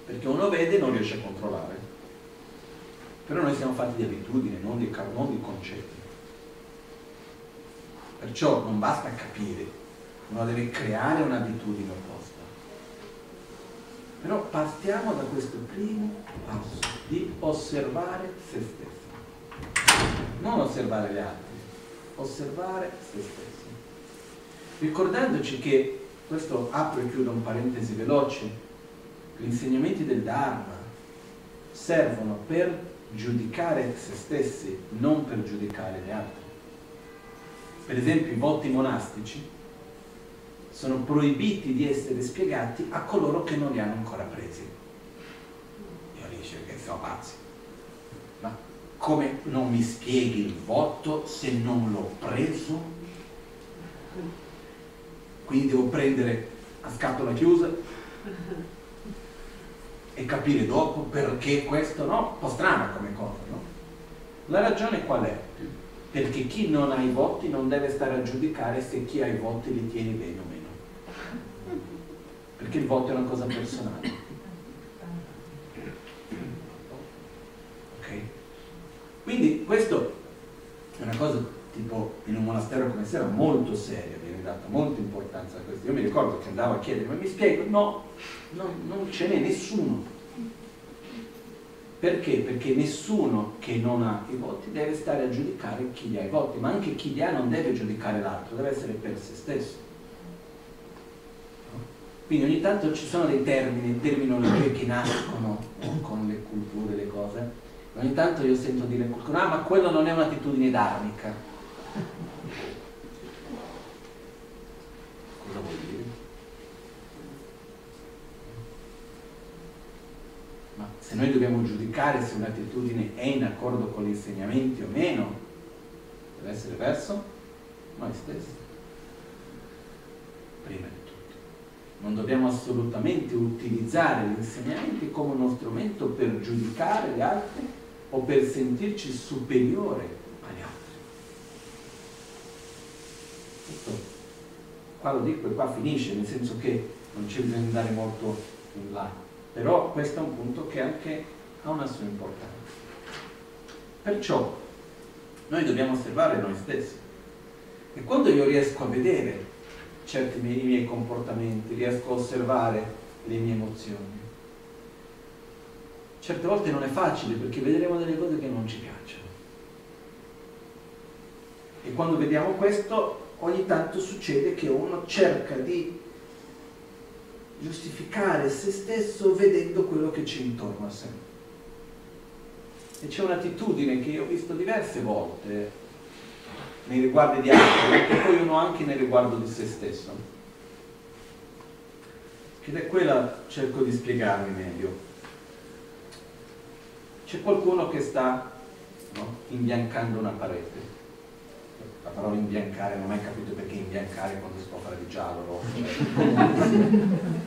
Speaker 1: perché uno vede e non riesce a controllare. Però noi siamo fatti di abitudini, non di, non di concetti. Perciò non basta capire, uno deve creare un'abitudine opposta. Però partiamo da questo primo passo di osservare se stessi. Non osservare gli altri, osservare se stessi. Ricordandoci che, questo apro e chiudo un parentesi veloce, gli insegnamenti del Dharma servono per giudicare se stessi, non per giudicare gli altri. Per esempio i voti monastici sono proibiti di essere spiegati a coloro che non li hanno ancora presi. Io dico che siamo pazzi. Ma come non mi spieghi il voto se non l'ho preso? Quindi devo prendere a scatola chiusa e capire dopo perché questo no? Un po' strana come cosa, no? La ragione qual è? Perché chi non ha i voti non deve stare a giudicare se chi ha i voti li tiene bene o meno perché il voto è una cosa personale. Ok? Quindi questo è una cosa tipo in un monastero come sera molto seria, viene data molta importanza a questo. Io mi ricordo che andavo a chiedere, ma mi spiego? No, no non ce n'è nessuno. Perché? Perché nessuno che non ha i voti deve stare a giudicare chi li ha i voti, ma anche chi li ha non deve giudicare l'altro, deve essere per se stesso. Quindi ogni tanto ci sono dei termini, terminologie che nascono con le culture, le cose. Ogni tanto io sento dire qualcuno, ah ma quello non è un'attitudine dharmica. Cosa vuol dire? Ma se noi dobbiamo giudicare se un'attitudine è in accordo con gli insegnamenti o meno, deve essere verso noi stessi. Prima non dobbiamo assolutamente utilizzare gli insegnamenti come uno strumento per giudicare gli altri o per sentirci superiore agli altri. Qua lo dico e qua finisce, nel senso che non c'è bisogno di andare molto in là, però questo è un punto che anche ha una sua importanza. Perciò noi dobbiamo osservare noi stessi e quando io riesco a vedere certi miei, miei comportamenti, riesco a osservare le mie emozioni. Certe volte non è facile perché vedremo delle cose che non ci piacciono. E quando vediamo questo, ogni tanto succede che uno cerca di giustificare se stesso vedendo quello che c'è intorno a sé. E c'è un'attitudine che io ho visto diverse volte nei riguardi di altri, e poi uno anche nei riguardo di se stesso. Ed è quella cerco di spiegarmi meglio. C'è qualcuno che sta no, imbiancando una parete. La parola imbiancare non ho mai capito perché imbiancare quando si può fare di giallo, rosso.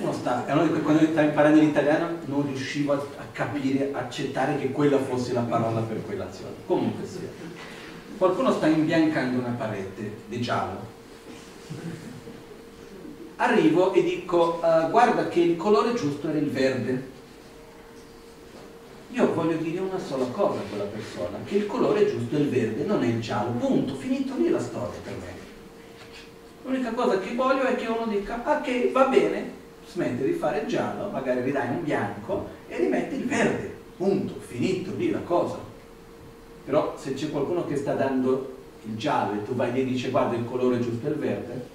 Speaker 1: Uno sta, quando sta imparando l'italiano non riuscivo a, capire, accettare che quella fosse la parola per quell'azione. Comunque sia qualcuno sta imbiancando una parete di giallo. Arrivo e dico, uh, guarda che il colore giusto era il verde. Io voglio dire una sola cosa a quella persona, che il colore giusto è il verde, non è il giallo. Punto, finito lì la storia per me. L'unica cosa che voglio è che uno dica, ah che va bene, smette di fare il giallo, magari ridai un bianco e rimetti il verde. Punto, finito lì la cosa. Però se c'è qualcuno che sta dando il giallo e tu vai lì e dici guarda il colore giusto è il verde,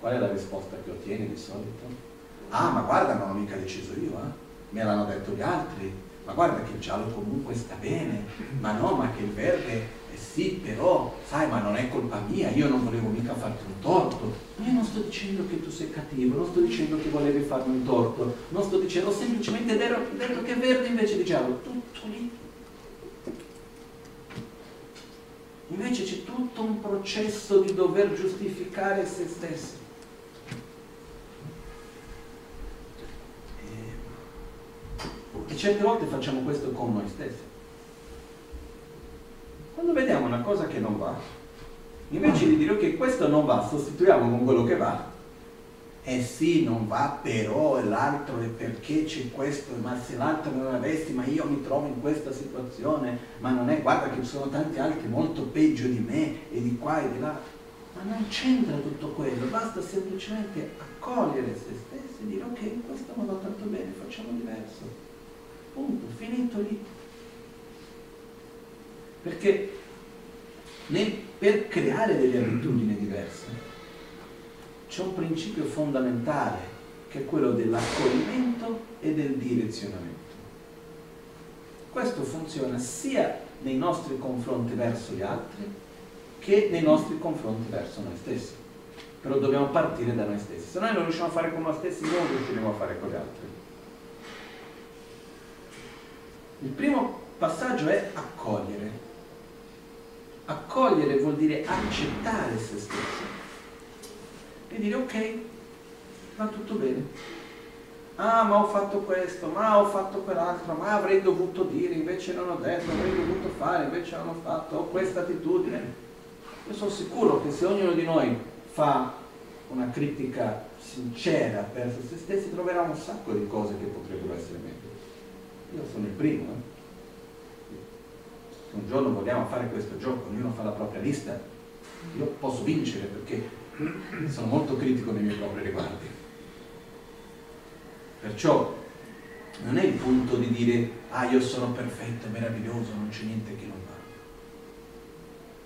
Speaker 1: qual è la risposta che ottieni di solito? Ah, ma guarda, non ho mica deciso io, eh? me l'hanno detto gli altri, ma guarda che il giallo comunque sta bene, ma no, ma che il verde, eh sì, però, sai, ma non è colpa mia, io non volevo mica farti un torto. Io non sto dicendo che tu sei cattivo, non sto dicendo che volevi farmi un torto, non sto dicendo, semplicemente detto che è verde invece di giallo, tutto lì Invece c'è tutto un processo di dover giustificare se stessi. E certe volte facciamo questo con noi stessi. Quando vediamo una cosa che non va, invece di dire ok, questo non va, sostituiamo con quello che va, eh sì, non va però, e l'altro è perché c'è questo, ma se l'altro non avessi, ma io mi trovo in questa situazione, ma non è, guarda che ci sono tanti altri molto peggio di me, e di qua e di là. Ma non c'entra tutto quello, basta semplicemente accogliere se stessi e dire ok, questo non va tanto bene, facciamo diverso. Punto, finito lì. Perché per creare delle abitudini diverse c'è un principio fondamentale che è quello dell'accoglimento e del direzionamento. Questo funziona sia nei nostri confronti verso gli altri che nei nostri confronti verso noi stessi. però dobbiamo partire da noi stessi. Se noi non riusciamo a fare con noi stessi, non riusciremo a fare con gli altri. Il primo passaggio è accogliere. Accogliere vuol dire accettare se stessi e dire ok, va tutto bene. Ah, ma ho fatto questo, ma ho fatto quell'altro, ma avrei dovuto dire, invece non ho detto, avrei dovuto fare, invece non ho fatto, ho questa attitudine. Io sono sicuro che se ognuno di noi fa una critica sincera verso se stessi troverà un sacco di cose che potrebbero essere meglio. Io sono il primo. Eh. Se un giorno vogliamo fare questo gioco, ognuno fa la propria lista, io posso vincere perché sono molto critico nei miei propri riguardi. Perciò non è il punto di dire ah io sono perfetto, meraviglioso, non c'è niente che non va.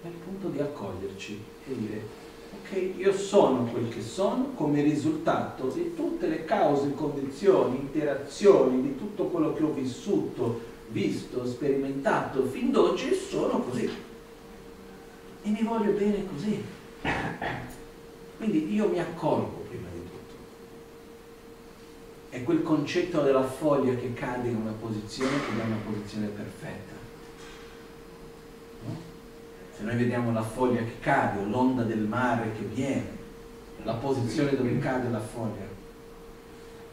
Speaker 1: È il punto di accoglierci e dire ok, io sono quel che sono come risultato di tutte le cause, condizioni, interazioni, di tutto quello che ho vissuto, visto, sperimentato fin d'oggi sono così. E mi voglio bene così. Quindi io mi accolgo prima di tutto. È quel concetto della foglia che cade in una posizione che è una posizione perfetta. Se noi vediamo la foglia che cade l'onda del mare che viene, la posizione dove cade la foglia,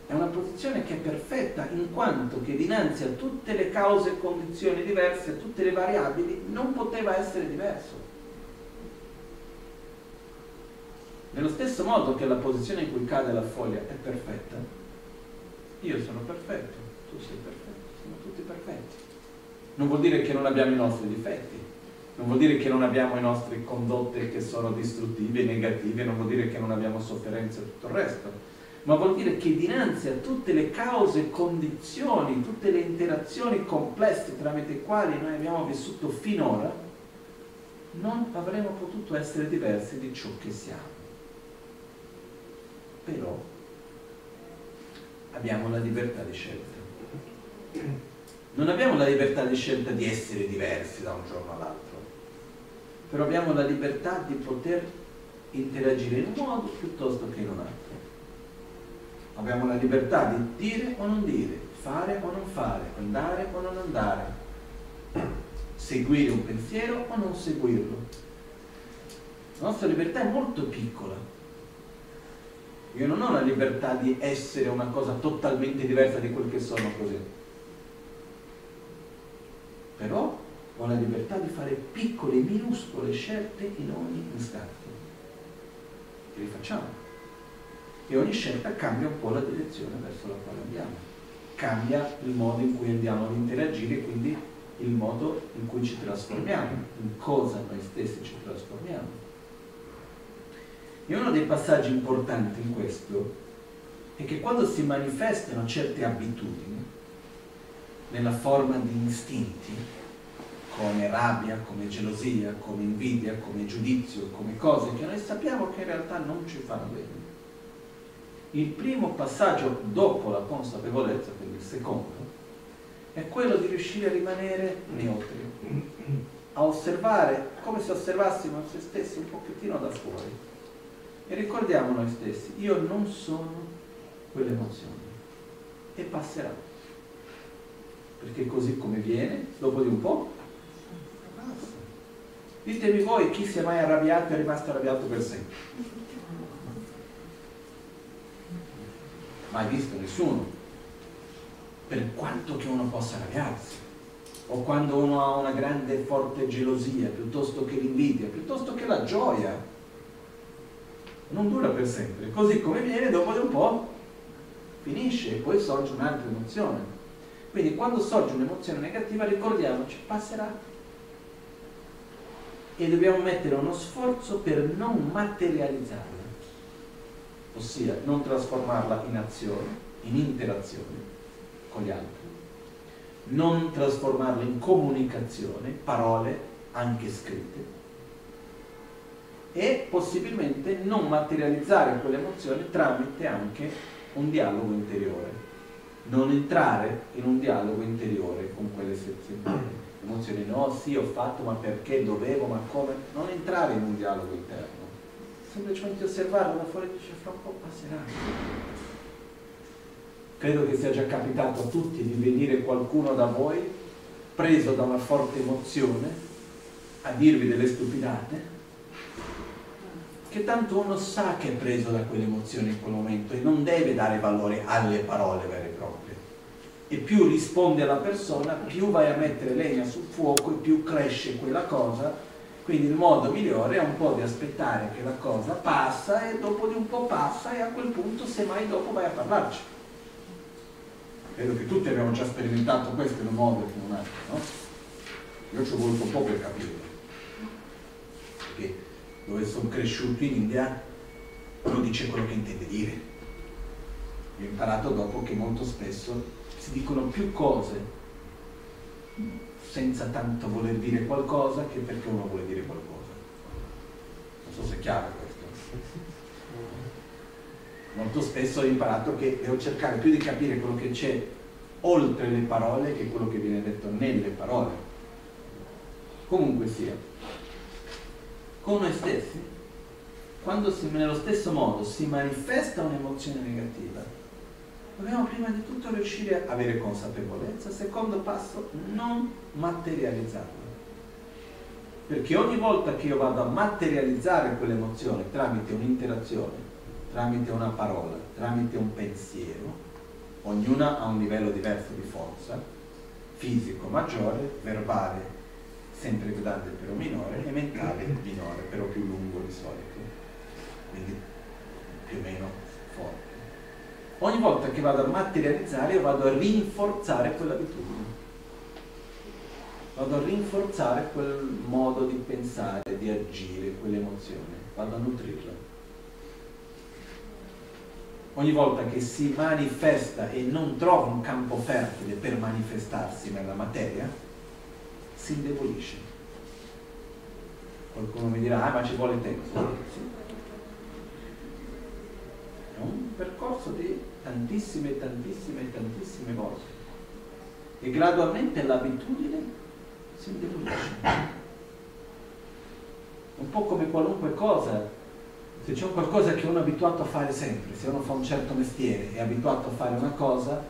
Speaker 1: è una posizione che è perfetta in quanto che dinanzi a tutte le cause e condizioni diverse, a tutte le variabili, non poteva essere diverso. Nello stesso modo che la posizione in cui cade la foglia è perfetta, io sono perfetto, tu sei perfetto, siamo tutti perfetti. Non vuol dire che non abbiamo i nostri difetti, non vuol dire che non abbiamo le nostre condotte che sono distruttive, negative, non vuol dire che non abbiamo sofferenze e tutto il resto, ma vuol dire che dinanzi a tutte le cause, condizioni, tutte le interazioni complesse tramite le quali noi abbiamo vissuto finora, non avremmo potuto essere diversi di ciò che siamo però abbiamo la libertà di scelta. Non abbiamo la libertà di scelta di essere diversi da un giorno all'altro, però abbiamo la libertà di poter interagire in un modo piuttosto che in un altro. Abbiamo la libertà di dire o non dire, fare o non fare, andare o non andare, seguire un pensiero o non seguirlo. La nostra libertà è molto piccola, io non ho la libertà di essere una cosa totalmente diversa di quel che sono così. Però ho la libertà di fare piccole, minuscole scelte in ogni istante. E le facciamo. E ogni scelta cambia un po' la direzione verso la quale andiamo. Cambia il modo in cui andiamo ad interagire, quindi il modo in cui ci trasformiamo, in cosa noi stessi ci trasformiamo. E uno dei passaggi importanti in questo è che quando si manifestano certe abitudini, nella forma di istinti, come rabbia, come gelosia, come invidia, come giudizio, come cose che noi sappiamo che in realtà non ci fanno bene. Il primo passaggio dopo la consapevolezza, quindi il secondo, è quello di riuscire a rimanere neutri, a osservare come se osservassimo se stessi un pochettino da fuori e ricordiamo noi stessi, io non sono quell'emozione e passerà. Perché così come viene, dopo di un po'. Ditemi voi chi si è mai arrabbiato e è rimasto arrabbiato per sempre. Mai visto nessuno. Per quanto che uno possa arrabbiarsi o quando uno ha una grande e forte gelosia, piuttosto che l'invidia, piuttosto che la gioia, non dura per sempre, così come viene dopo di un po' finisce e poi sorge un'altra emozione. Quindi quando sorge un'emozione negativa ricordiamoci, passerà. E dobbiamo mettere uno sforzo per non materializzarla, ossia non trasformarla in azione, in interazione con gli altri, non trasformarla in comunicazione, parole anche scritte, e possibilmente non materializzare quell'emozione tramite anche un dialogo interiore. Non entrare in un dialogo interiore con quelle emozioni. No, sì, ho fatto, ma perché dovevo, ma come? Non entrare in un dialogo interno. semplicemente osservarlo da fuori dice fra un po' passerà. Credo che sia già capitato a tutti di venire qualcuno da voi preso da una forte emozione a dirvi delle stupidate che tanto uno sa che è preso da quell'emozione in quel momento e non deve dare valore alle parole vere e. E più risponde alla persona, più vai a mettere legna sul fuoco e più cresce quella cosa. Quindi il modo migliore è un po' di aspettare che la cosa passa e dopo di un po' passa e a quel punto semmai dopo vai a parlarci. Credo che tutti abbiamo già sperimentato questo in un modo o in un altro, no? Io ci ho voluto un po' per capirlo. Perché dove sono cresciuto in India, uno dice quello che intende dire. Ho imparato dopo che molto spesso si dicono più cose senza tanto voler dire qualcosa che perché uno vuole dire qualcosa. Non so se è chiaro questo. Molto spesso ho imparato che devo cercare più di capire quello che c'è oltre le parole che quello che viene detto nelle parole. Comunque sia, con noi stessi, quando si, nello stesso modo si manifesta un'emozione negativa, dobbiamo prima di tutto riuscire a avere consapevolezza, secondo passo, non materializzarla. Perché ogni volta che io vado a materializzare quell'emozione tramite un'interazione, tramite una parola, tramite un pensiero, ognuna ha un livello diverso di forza, fisico maggiore, verbale sempre grande però minore e mentale minore però più lungo di solito quindi più o meno forte ogni volta che vado a materializzare io vado a rinforzare quell'abitudine vado a rinforzare quel modo di pensare di agire quell'emozione vado a nutrirla ogni volta che si manifesta e non trova un campo fertile per manifestarsi nella materia si indebolisce. Qualcuno mi dirà, ah ma ci vuole tempo. È un percorso di tantissime, tantissime, tantissime volte. E gradualmente l'abitudine si indebolisce. Un po' come qualunque cosa, se c'è qualcosa che uno è abituato a fare sempre, se uno fa un certo mestiere, è abituato a fare una cosa,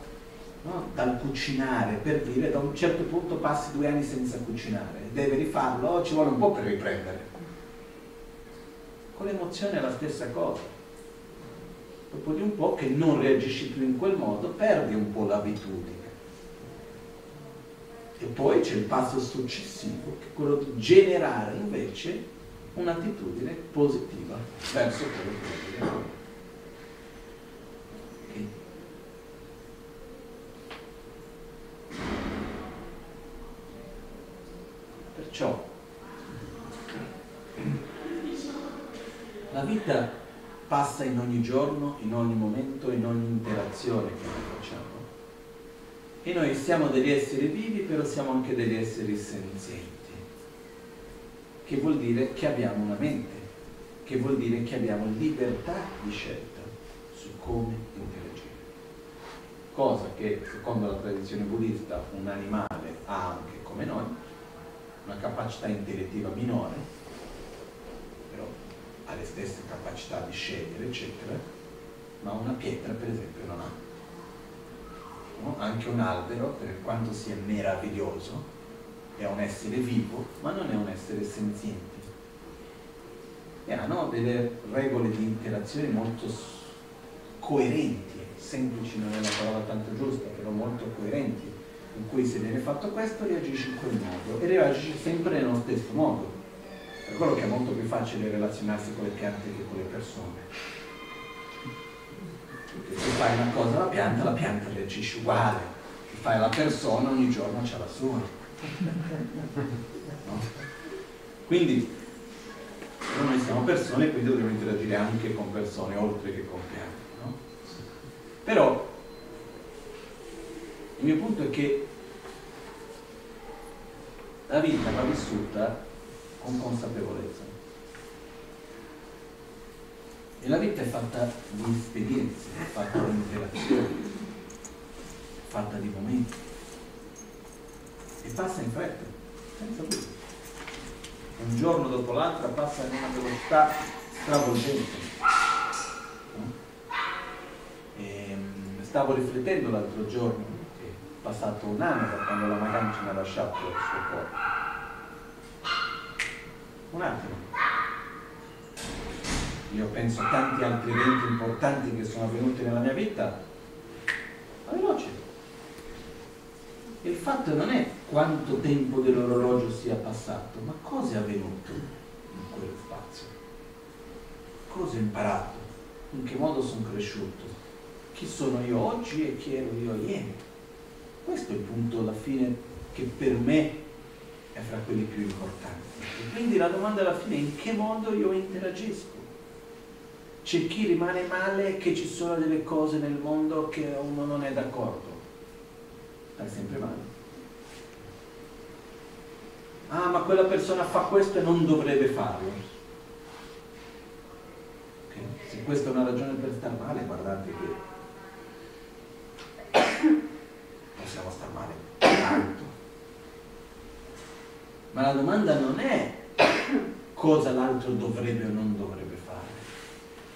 Speaker 1: no? dal cucinare, per dire, da un certo punto passi due anni senza cucinare, deve rifarlo, ci vuole un po' per riprendere. Con l'emozione è la stessa cosa. Dopo di un po' che non reagisci più in quel modo, perdi un po' l'abitudine. E poi c'è il passo successivo, che è quello di generare invece un'attitudine positiva verso quello che vuoi Perciò la vita passa in ogni giorno, in ogni momento, in ogni interazione che noi facciamo. E noi siamo degli esseri vivi, però siamo anche degli esseri senzienti, che vuol dire che abbiamo una mente, che vuol dire che abbiamo libertà di scelta su come interagire. Cosa che, secondo la tradizione buddista, un animale ha anche come noi, una capacità intellettiva minore, ha le stesse capacità di scegliere, eccetera, ma una pietra per esempio non ha. No? Anche un albero, per quanto sia meraviglioso, è un essere vivo, ma non è un essere senziente. E hanno delle regole di interazione molto coerenti, semplici non è una parola tanto giusta, però molto coerenti in cui se viene fatto questo reagisci in quel modo e reagisci sempre nello stesso modo. Per quello che è molto più facile relazionarsi con le piante che con le persone. Perché se fai una cosa alla pianta, la pianta reagisce uguale. Se fai la persona, ogni giorno c'è la sua. No? Quindi noi siamo persone, quindi dobbiamo interagire anche con persone oltre che con piante. No? Però il mio punto è che la vita va vissuta con consapevolezza. E la vita è fatta di esperienze, è fatta di interazioni, è fatta di momenti. E passa in fretta, senza dubbio. Un giorno dopo l'altro passa in una velocità stravolgente. E, ehm, stavo riflettendo l'altro giorno, è passato un anno da quando la Magan ci ha lasciato il suo corpo. Un attimo. Io penso a tanti altri eventi importanti che sono avvenuti nella mia vita. Ma veloce. Il fatto non è quanto tempo dell'orologio sia passato, ma cosa è avvenuto in quello spazio. Cosa ho imparato? In che modo sono cresciuto? Chi sono io oggi e chi ero io ieri? Questo è il punto alla fine che per me è fra quelli più importanti. E quindi la domanda alla fine è in che modo io interagisco? C'è chi rimane male che ci sono delle cose nel mondo che uno non è d'accordo. Stai sempre male. Ah, ma quella persona fa questo e non dovrebbe farlo. Okay. Se questa è una ragione per star male, guardate che possiamo star male tanto. Ma la domanda non è cosa l'altro dovrebbe o non dovrebbe fare.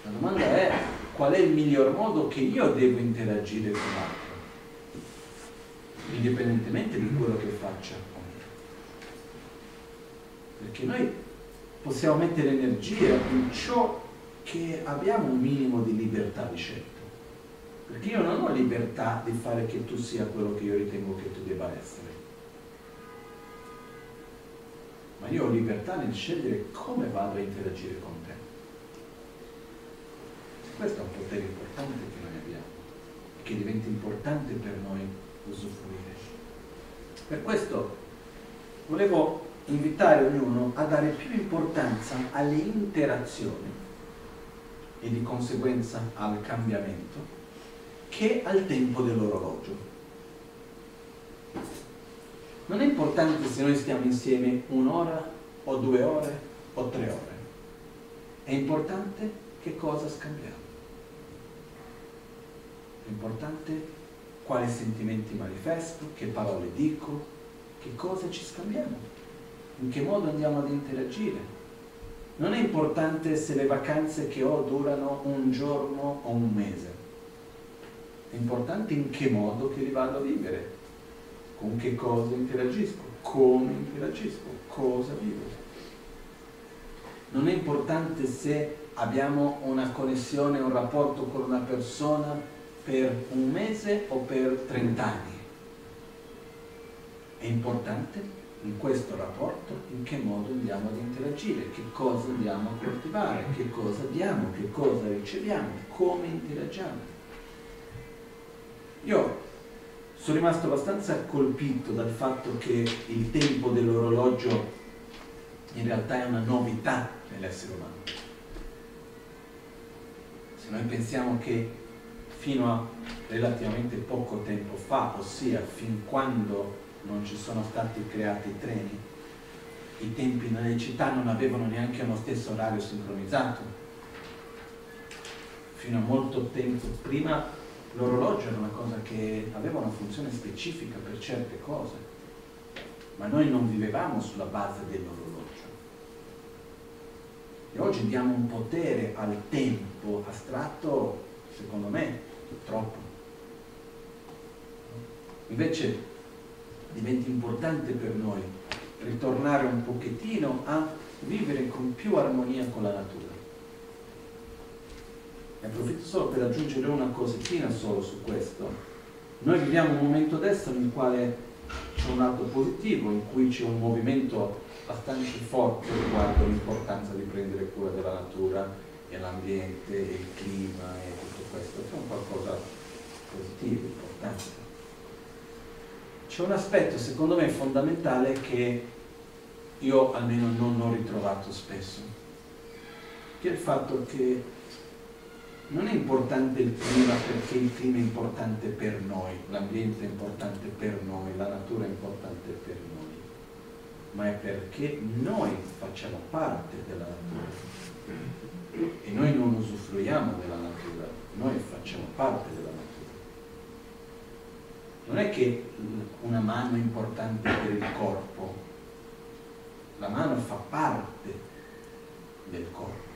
Speaker 1: La domanda è qual è il miglior modo che io devo interagire con l'altro, indipendentemente di quello che faccia. Perché noi possiamo mettere energia in ciò che abbiamo un minimo di libertà di scelta. Perché io non ho libertà di fare che tu sia quello che io ritengo che tu debba essere. Ma io ho libertà nel scegliere come vado a interagire con te. Questo è un potere importante che noi abbiamo e che diventa importante per noi usufruire. Per questo volevo invitare ognuno a dare più importanza alle interazioni e di conseguenza al cambiamento che al tempo dell'orologio. Non è importante se noi stiamo insieme un'ora o due ore o tre ore, è importante che cosa scambiamo. È importante quali sentimenti manifesto, che parole dico, che cosa ci scambiamo in che modo andiamo ad interagire. Non è importante se le vacanze che ho durano un giorno o un mese, è importante in che modo che li vado a vivere, con che cosa interagisco, come interagisco, cosa vivo. Non è importante se abbiamo una connessione, un rapporto con una persona per un mese o per 30 anni. È importante in questo rapporto in che modo andiamo ad interagire, che cosa andiamo a coltivare, che cosa diamo, che cosa riceviamo, come interagiamo. Io sono rimasto abbastanza colpito dal fatto che il tempo dell'orologio in realtà è una novità nell'essere umano. Se noi pensiamo che fino a relativamente poco tempo fa, ossia fin quando non ci sono stati creati treni, i tempi nelle città non avevano neanche uno stesso orario sincronizzato. Fino a molto tempo prima l'orologio era una cosa che aveva una funzione specifica per certe cose, ma noi non vivevamo sulla base dell'orologio. E oggi diamo un potere al tempo astratto, secondo me, troppo. Invece diventa importante per noi ritornare un pochettino a vivere con più armonia con la natura. E approfitto solo per aggiungere una cosettina solo su questo. Noi viviamo un momento adesso nel quale c'è un lato positivo, in cui c'è un movimento abbastanza forte riguardo l'importanza di prendere cura della natura e l'ambiente e il clima e tutto questo. C'è un qualcosa positivo, importante c'è un aspetto secondo me fondamentale che io almeno non ho ritrovato spesso, che è il fatto che non è importante il clima perché il clima è importante per noi, l'ambiente è importante per noi, la natura è importante per noi, ma è perché noi facciamo parte della natura. E noi non usufruiamo della natura, noi facciamo parte della natura. Non è che una mano è importante per il corpo, la mano fa parte del corpo,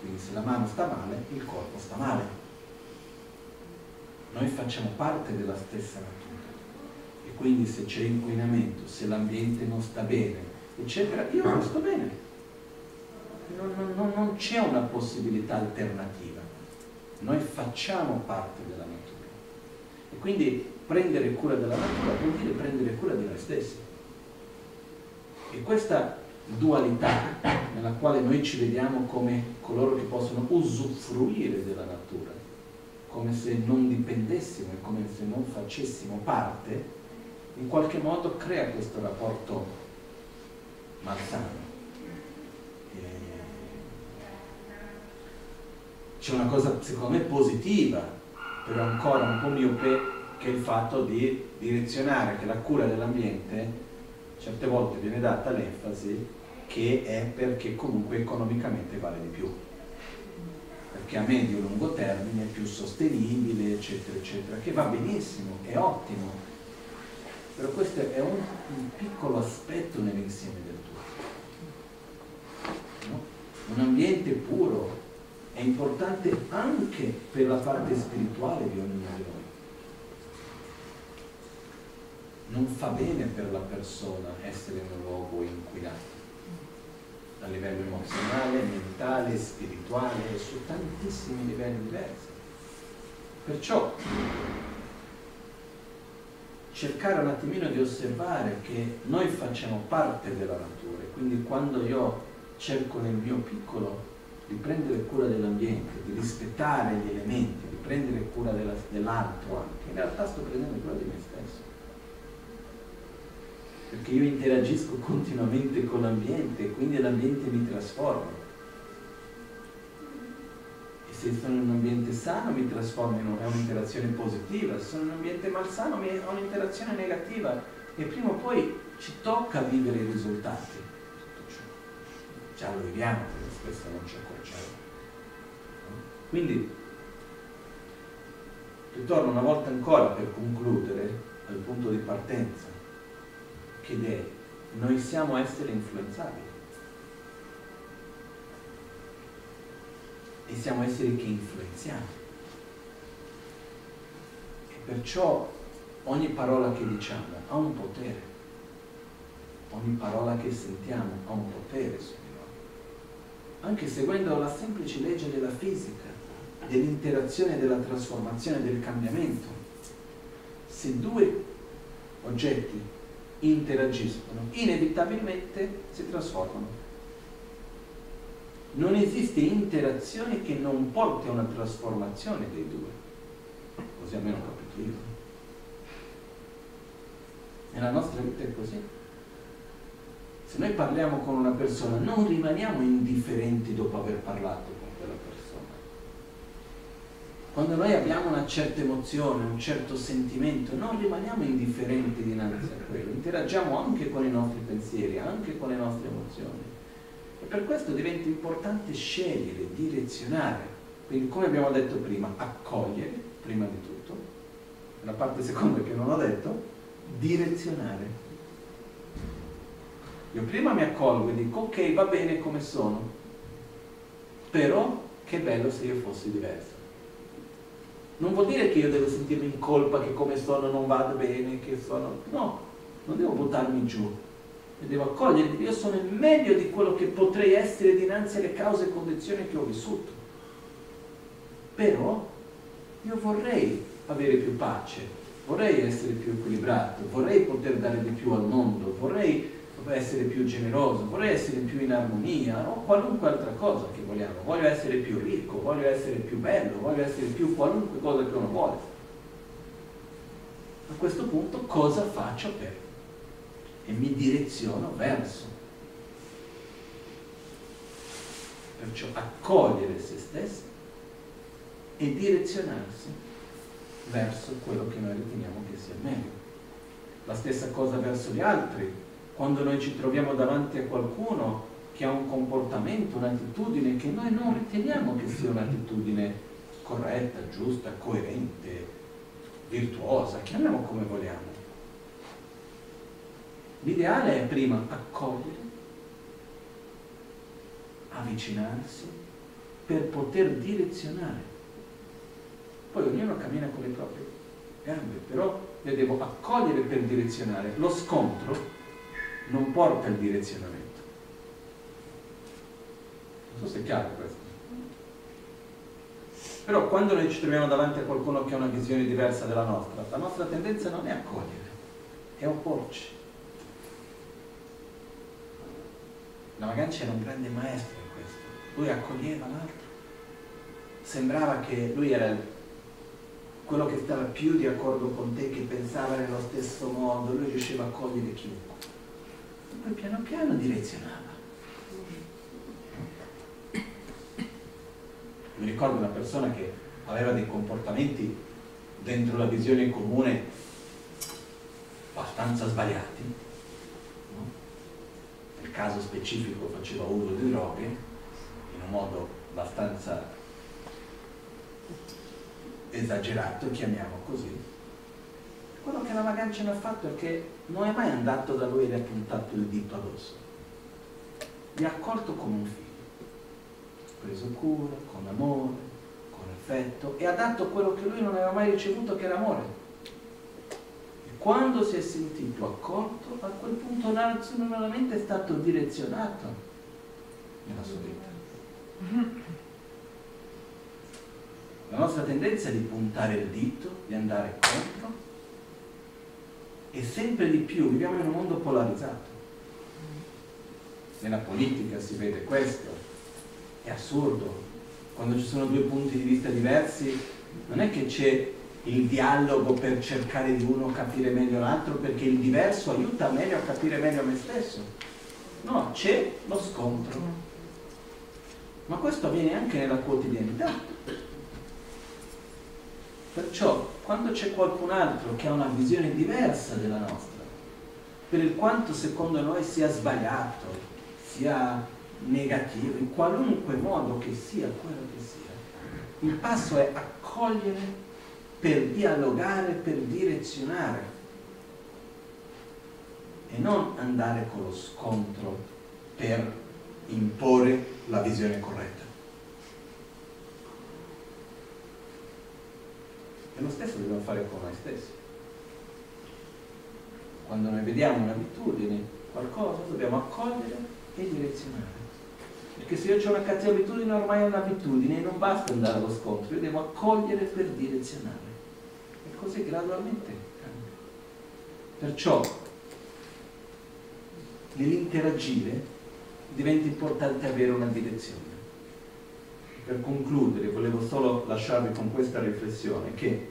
Speaker 1: Quindi se la mano sta male, il corpo sta male. Noi facciamo parte della stessa natura. E quindi se c'è inquinamento, se l'ambiente non sta bene, eccetera, io non sto bene. Non, non, non c'è una possibilità alternativa. Noi facciamo parte della natura. E quindi prendere cura della natura vuol dire prendere cura di noi stessi. E questa dualità nella quale noi ci vediamo come coloro che possono usufruire della natura, come se non dipendessimo e come se non facessimo parte, in qualche modo crea questo rapporto malsano. C'è una cosa secondo me positiva, però ancora un po' miope, che è il fatto di direzionare che la cura dell'ambiente certe volte viene data l'enfasi che è perché comunque economicamente vale di più perché a medio e lungo termine è più sostenibile eccetera eccetera che va benissimo, è ottimo. Però questo è un, un piccolo aspetto nell'insieme del tutto no? un ambiente puro è importante anche per la parte spirituale di ognuno di noi. Non fa bene per la persona essere in un luogo inquinato a livello emozionale, mentale, spirituale, su tantissimi livelli diversi. Perciò cercare un attimino di osservare che noi facciamo parte della natura e quindi quando io cerco nel mio piccolo di prendere cura dell'ambiente, di rispettare gli elementi, di prendere cura dell'altro anche, in realtà sto prendendo cura di me stesso perché io interagisco continuamente con l'ambiente e quindi l'ambiente mi trasforma. E se sono in un ambiente sano mi trasformo in un'interazione positiva, se sono in un ambiente malsano ho un'interazione negativa e prima o poi ci tocca vivere i risultati. Già lo viviamo, spesso non ci accorgiamo. Quindi ritorno una volta ancora per concludere al punto di partenza ed è noi siamo esseri influenzabili. E siamo esseri che influenziamo. E perciò ogni parola che diciamo ha un potere. Ogni parola che sentiamo ha un potere su di noi. Anche seguendo la semplice legge della fisica dell'interazione, della trasformazione, del cambiamento se due oggetti interagiscono, inevitabilmente si trasformano. Non esiste interazione che non porti a una trasformazione dei due, così almeno ho capito io. Nella nostra vita è così. Se noi parliamo con una persona non rimaniamo indifferenti dopo aver parlato quando noi abbiamo una certa emozione, un certo sentimento, non rimaniamo indifferenti dinanzi a quello, interagiamo anche con i nostri pensieri, anche con le nostre emozioni. E per questo diventa importante scegliere, direzionare. Quindi, come abbiamo detto prima, accogliere, prima di tutto. La parte seconda che non ho detto, direzionare. Io prima mi accolgo e dico, ok, va bene come sono, però che bello se io fossi diverso non vuol dire che io devo sentirmi in colpa che come sono non vada bene, che sono... No, non devo buttarmi giù. E devo accogliere io sono il meglio di quello che potrei essere dinanzi alle cause e condizioni che ho vissuto. Però io vorrei avere più pace, vorrei essere più equilibrato, vorrei poter dare di più al mondo, vorrei essere più generoso, vorrei essere più in armonia o qualunque altra cosa che vogliamo. Voglio essere più ricco, voglio essere più bello, voglio essere più qualunque cosa che uno vuole. A questo punto cosa faccio per? E mi direziono verso. Perciò accogliere se stessi e direzionarsi verso quello che noi riteniamo che sia meglio. La stessa cosa verso gli altri, quando noi ci troviamo davanti a qualcuno che ha un comportamento, un'attitudine che noi non riteniamo che sia un'attitudine corretta, giusta, coerente, virtuosa, chiamiamo come vogliamo. L'ideale è prima accogliere, avvicinarsi, per poter direzionare. Poi ognuno cammina con le proprie gambe, però le devo accogliere per direzionare. Lo scontro non porta al direzionamento. Non so se è chiaro questo. Però quando noi ci troviamo davanti a qualcuno che ha una visione diversa della nostra, la nostra tendenza non è accogliere, è opporci. La Magancia era un grande maestro in questo. Lui accoglieva l'altro. Sembrava che lui era quello che stava più di accordo con te, che pensava nello stesso modo, lui riusciva a cogliere chiunque. Poi piano piano direzionava. mi ricordo una persona che aveva dei comportamenti dentro la visione comune abbastanza sbagliati, no? nel caso specifico faceva uso di droghe in un modo abbastanza esagerato, chiamiamo così. Quello che la Magancia ha fatto è che non è mai andato da lui e le ha puntato il dito addosso. Li ha accolto come un figlio preso cura, con amore, con affetto e ha dato quello che lui non aveva mai ricevuto che era amore. E quando si è sentito accolto, a quel punto nazionalmente è stato direzionato nella sua vita. La nostra tendenza è di puntare il dito, di andare contro e sempre di più viviamo in un mondo polarizzato. Nella politica si vede questo, è assurdo. Quando ci sono due punti di vista diversi, non è che c'è il dialogo per cercare di uno capire meglio l'altro, perché il diverso aiuta meglio a capire meglio me stesso. No, c'è lo scontro. Ma questo avviene anche nella quotidianità. Perciò, quando c'è qualcun altro che ha una visione diversa della nostra, per il quanto secondo noi sia sbagliato, sia negativo, in qualunque modo che sia quello che sia. Il passo è accogliere per dialogare, per direzionare e non andare con lo scontro per imporre la visione corretta. E lo stesso dobbiamo fare con noi stessi. Quando noi vediamo un'abitudine, qualcosa, dobbiamo accogliere e direzionare. Perché se io ho una cattiva abitudine, ormai è un'abitudine e non basta andare allo scontro, io devo accogliere per direzionare. E così gradualmente cambia. Perciò nell'interagire diventa importante avere una direzione. Per concludere, volevo solo lasciarvi con questa riflessione che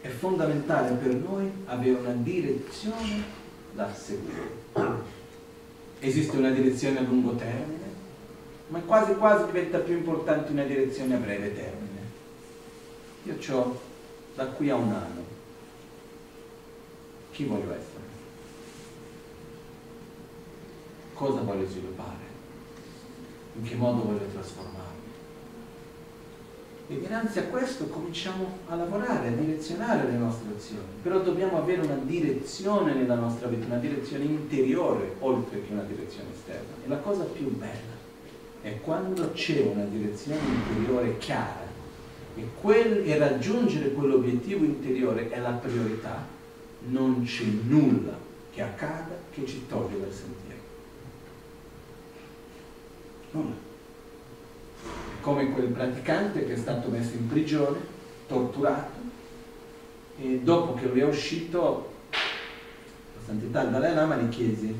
Speaker 1: è fondamentale per noi avere una direzione da seguire esiste una direzione a lungo termine, ma quasi quasi diventa più importante una direzione a breve termine. Io ho da qui a un anno. Chi voglio essere? Cosa voglio sviluppare? In che modo voglio trasformarmi? E dinanzi a questo cominciamo a lavorare, a direzionare le nostre azioni. Però dobbiamo avere una direzione nella nostra vita, una direzione interiore oltre che una direzione esterna. E la cosa più bella è quando c'è una direzione interiore chiara e, quel, e raggiungere quell'obiettivo interiore è la priorità, non c'è nulla che accada che ci toglie dal sentiero. Nulla come quel praticante che è stato messo in prigione, torturato, e dopo che lui è uscito, la santità Dalai Lama gli chiese,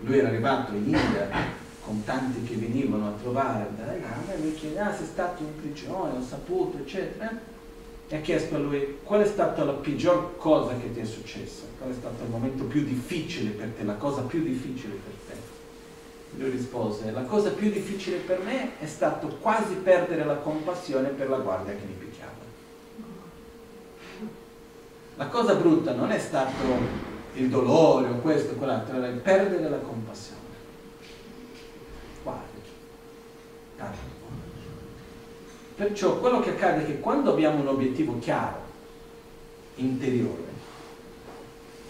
Speaker 1: lui era arrivato in India con tanti che venivano a trovare Dalai Lama e lui chiede, ah sei stato in prigione, ho saputo, eccetera, e ha chiesto a lui qual è stata la peggior cosa che ti è successa, qual è stato il momento più difficile per te, la cosa più difficile per te. Lui rispose, la cosa più difficile per me è stato quasi perdere la compassione per la guardia che mi picchiava. La cosa brutta non è stato il dolore o questo o quell'altro, era il perdere la compassione. Guarda, tanto. Perciò quello che accade è che quando abbiamo un obiettivo chiaro, interiore,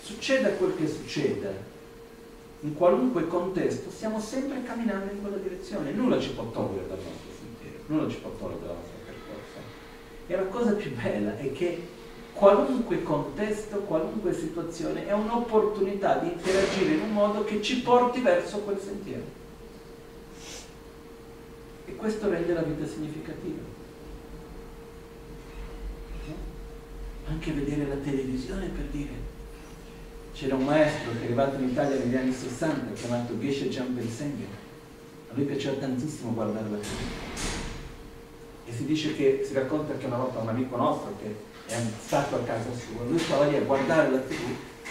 Speaker 1: succeda quel che succeda, in qualunque contesto, stiamo sempre camminando in quella direzione. Nulla ci può togliere dal nostro sentiero, nulla ci può togliere dalla nostra percorsa. E la cosa più bella è che qualunque contesto, qualunque situazione è un'opportunità di interagire in un modo che ci porti verso quel sentiero. E questo rende la vita significativa. Anche vedere la televisione per dire c'era un maestro che è arrivato in Italia negli anni 60 chiamato Geshe Jambensenger. A lui piaceva tantissimo guardare la televisione. E si dice che, si racconta che una volta un amico nostro che è stato a casa sua, lui stava lì a guardare la tv,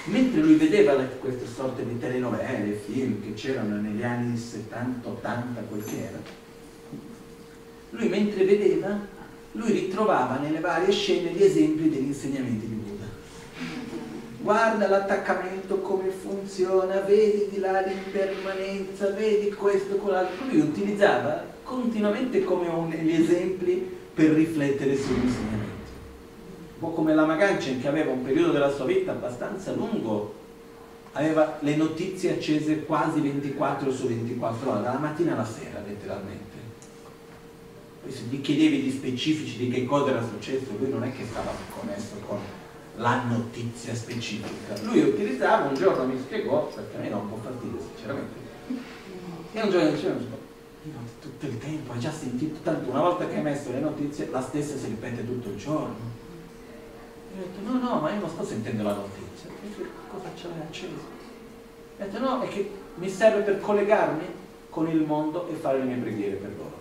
Speaker 1: mentre lui vedeva queste sorte di telenovele, film che c'erano negli anni 70, 80, quel che era, lui mentre vedeva, lui ritrovava nelle varie scene gli esempi degli insegnamenti. Guarda l'attaccamento come funziona, vedi di là l'impermanenza, vedi questo, quell'altro. Lui utilizzava continuamente come un, gli esempi per riflettere sugli insegnamenti. Un po' come la Maganchen che aveva un periodo della sua vita abbastanza lungo, aveva le notizie accese quasi 24 su 24 ore, dalla mattina alla sera letteralmente poi se gli chiedevi di specifici di che cosa era successo, lui non è che stava connesso con la notizia specifica. Lui utilizzava, un giorno mi spiegò, perché a me non può fastidio sinceramente, e un giorno diceva, tutto il tempo hai già sentito, tanto una volta che hai messo le notizie, la stessa si ripete tutto il giorno. E ho detto, no, no, ma io non sto sentendo la notizia. Cosa ce l'hai acceso? Ho detto, no, è che mi serve per collegarmi con il mondo e fare le mie preghiere per loro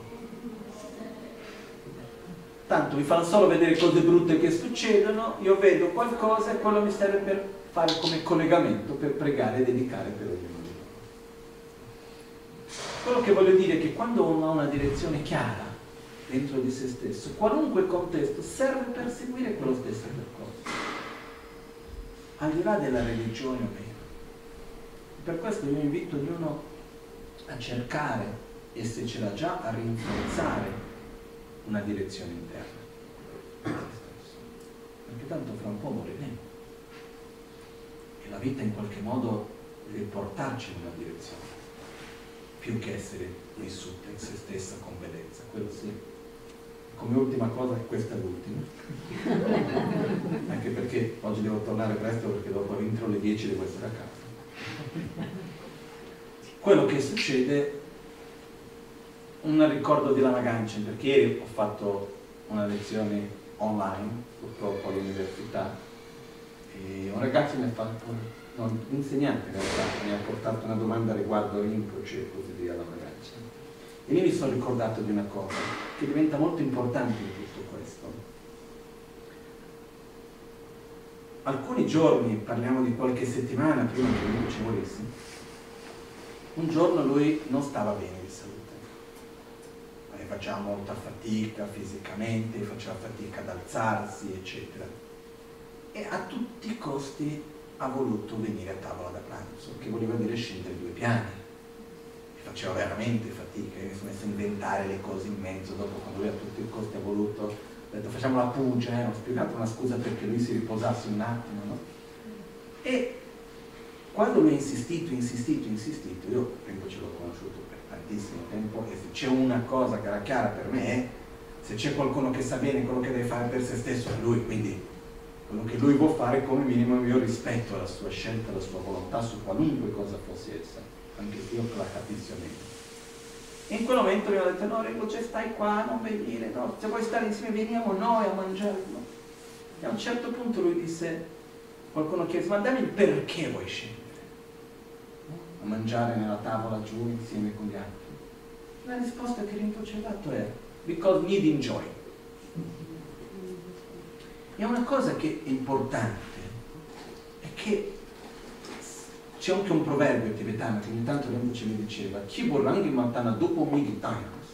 Speaker 1: tanto mi fanno solo vedere cose brutte che succedono, io vedo qualcosa e quello mi serve per fare come collegamento, per pregare e dedicare per ognuno di loro. Quello che voglio dire è che quando uno ha una direzione chiara dentro di se stesso, qualunque contesto serve per seguire quello stesso percorso, al di là della religione o meno. Per questo io invito ognuno a cercare, e se ce l'ha già, a rinforzare una direzione interna. Perché tanto fra un po' moriremo. E la vita in qualche modo deve portarci in una direzione, più che essere vissuta in se stessa con bellezza. Quello sì. Come ultima cosa, questa è l'ultima. Anche perché oggi devo tornare presto perché dopo entro le 10 devo essere a casa. Quello che succede un ricordo di Lama Ganchen, perché ieri ho fatto una lezione online, purtroppo all'università, e un ragazzo mi ha fatto, no, un insegnante in realtà, mi ha portato una domanda riguardo Rinpoche e così via Lama Ganchen. E lì mi sono ricordato di una cosa che diventa molto importante in tutto questo. Alcuni giorni, parliamo di qualche settimana prima che Rinpoche morisse, un giorno lui non stava bene salute faceva molta fatica fisicamente, faceva fatica ad alzarsi, eccetera. E a tutti i costi ha voluto venire a tavola da pranzo, che voleva dire scendere due piani. E faceva veramente fatica, mi sono messo a inventare le cose in mezzo, dopo quando lui a tutti i costi ha voluto, ha detto facciamo la pugia, eh? ho spiegato una scusa perché lui si riposasse un attimo, no? E quando lui ha insistito, insistito, insistito, io tempo ce l'ho conosciuto tantissimo tempo e se c'è una cosa che era chiara per me è se c'è qualcuno che sa bene quello che deve fare per se stesso è lui, quindi quello che lui può fare come minimo io rispetto la sua scelta, la sua volontà su qualunque cosa fosse essa, anche se io la capisco meglio. In quel momento mi ha detto no Rengo, cioè stai qua, non venire, no, se vuoi stare insieme veniamo noi a mangiarlo. E a un certo punto lui disse, qualcuno chiese, ma dammi il perché vuoi scendere a mangiare nella tavola giù insieme con gli altri? La risposta che Rinpoche ha dato è because need enjoy. E una cosa che è importante è che c'è anche un proverbio tibetano che ogni tanto Rinpoche mi diceva chi vorrangi matana dopo migi times.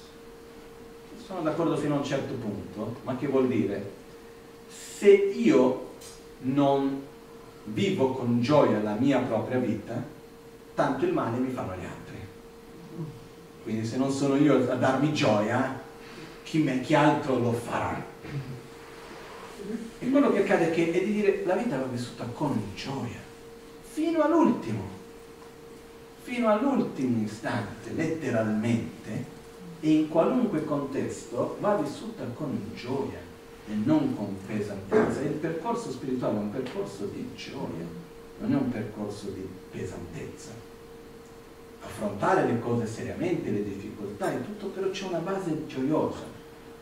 Speaker 1: Sono d'accordo fino a un certo punto, ma che vuol dire se io non vivo con gioia la mia propria vita, tanto il male mi fanno gli altri. Quindi se non sono io a darmi gioia, chi, me, chi altro lo farà? E quello che accade è, che, è di dire la vita va vissuta con gioia, fino all'ultimo. fino all'ultimo istante, letteralmente, e in qualunque contesto va vissuta con gioia e non con pesantezza. Il percorso spirituale è un percorso di gioia, non è un percorso di pesantezza. Affrontare le cose seriamente, le difficoltà e tutto, però c'è una base gioiosa.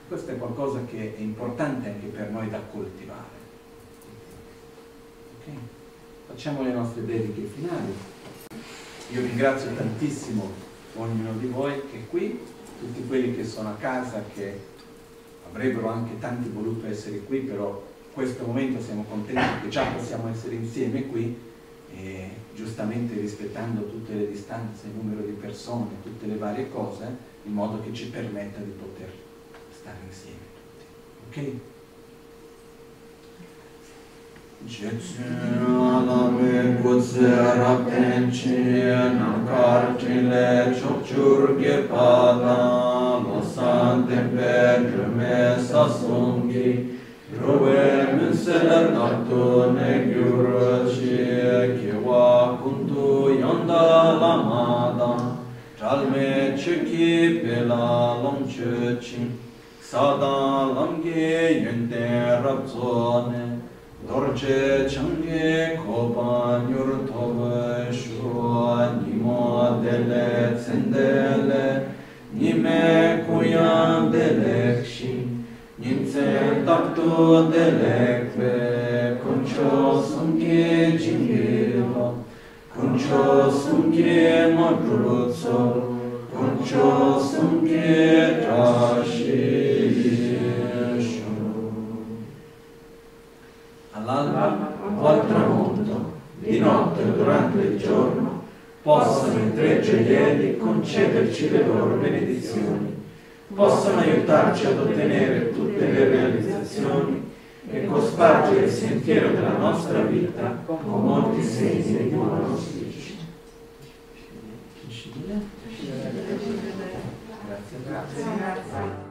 Speaker 1: Questo è qualcosa che è importante anche per noi da coltivare. Okay? Facciamo le nostre dediche finali. Io ringrazio tantissimo ognuno di voi che è qui, tutti quelli che sono a casa, che avrebbero anche tanti voluto essere qui, però in questo momento siamo contenti che già possiamo essere insieme qui, e giustamente rispettando tutte le distanze, il numero di persone, tutte le varie cose, in modo che ci permetta di poter stare insieme tutti. Ok?
Speaker 2: Perjume sasungi روي من سلم أحتون يورشي كوا كنت يندا لمادا Çalme çeki belalım çöçin Sadalam ge yönde rabzone. Dorce çange koban yurtobe şuan Nimo dele tsendele Nime kuyan delekşin kshi nimse takto dele kwe kuncho sumke jingeva kuncho sumke makrutso kuncho sumke trashi
Speaker 1: all'alba o al tramonto, di notte o durante il giorno, possano i tre gioielli concederci le loro benedizioni, possano aiutarci ad ottenere tutte le realizzazioni e cospargere il sentiero della nostra vita con molti segni di buona auspicio. Grazie. Grazie.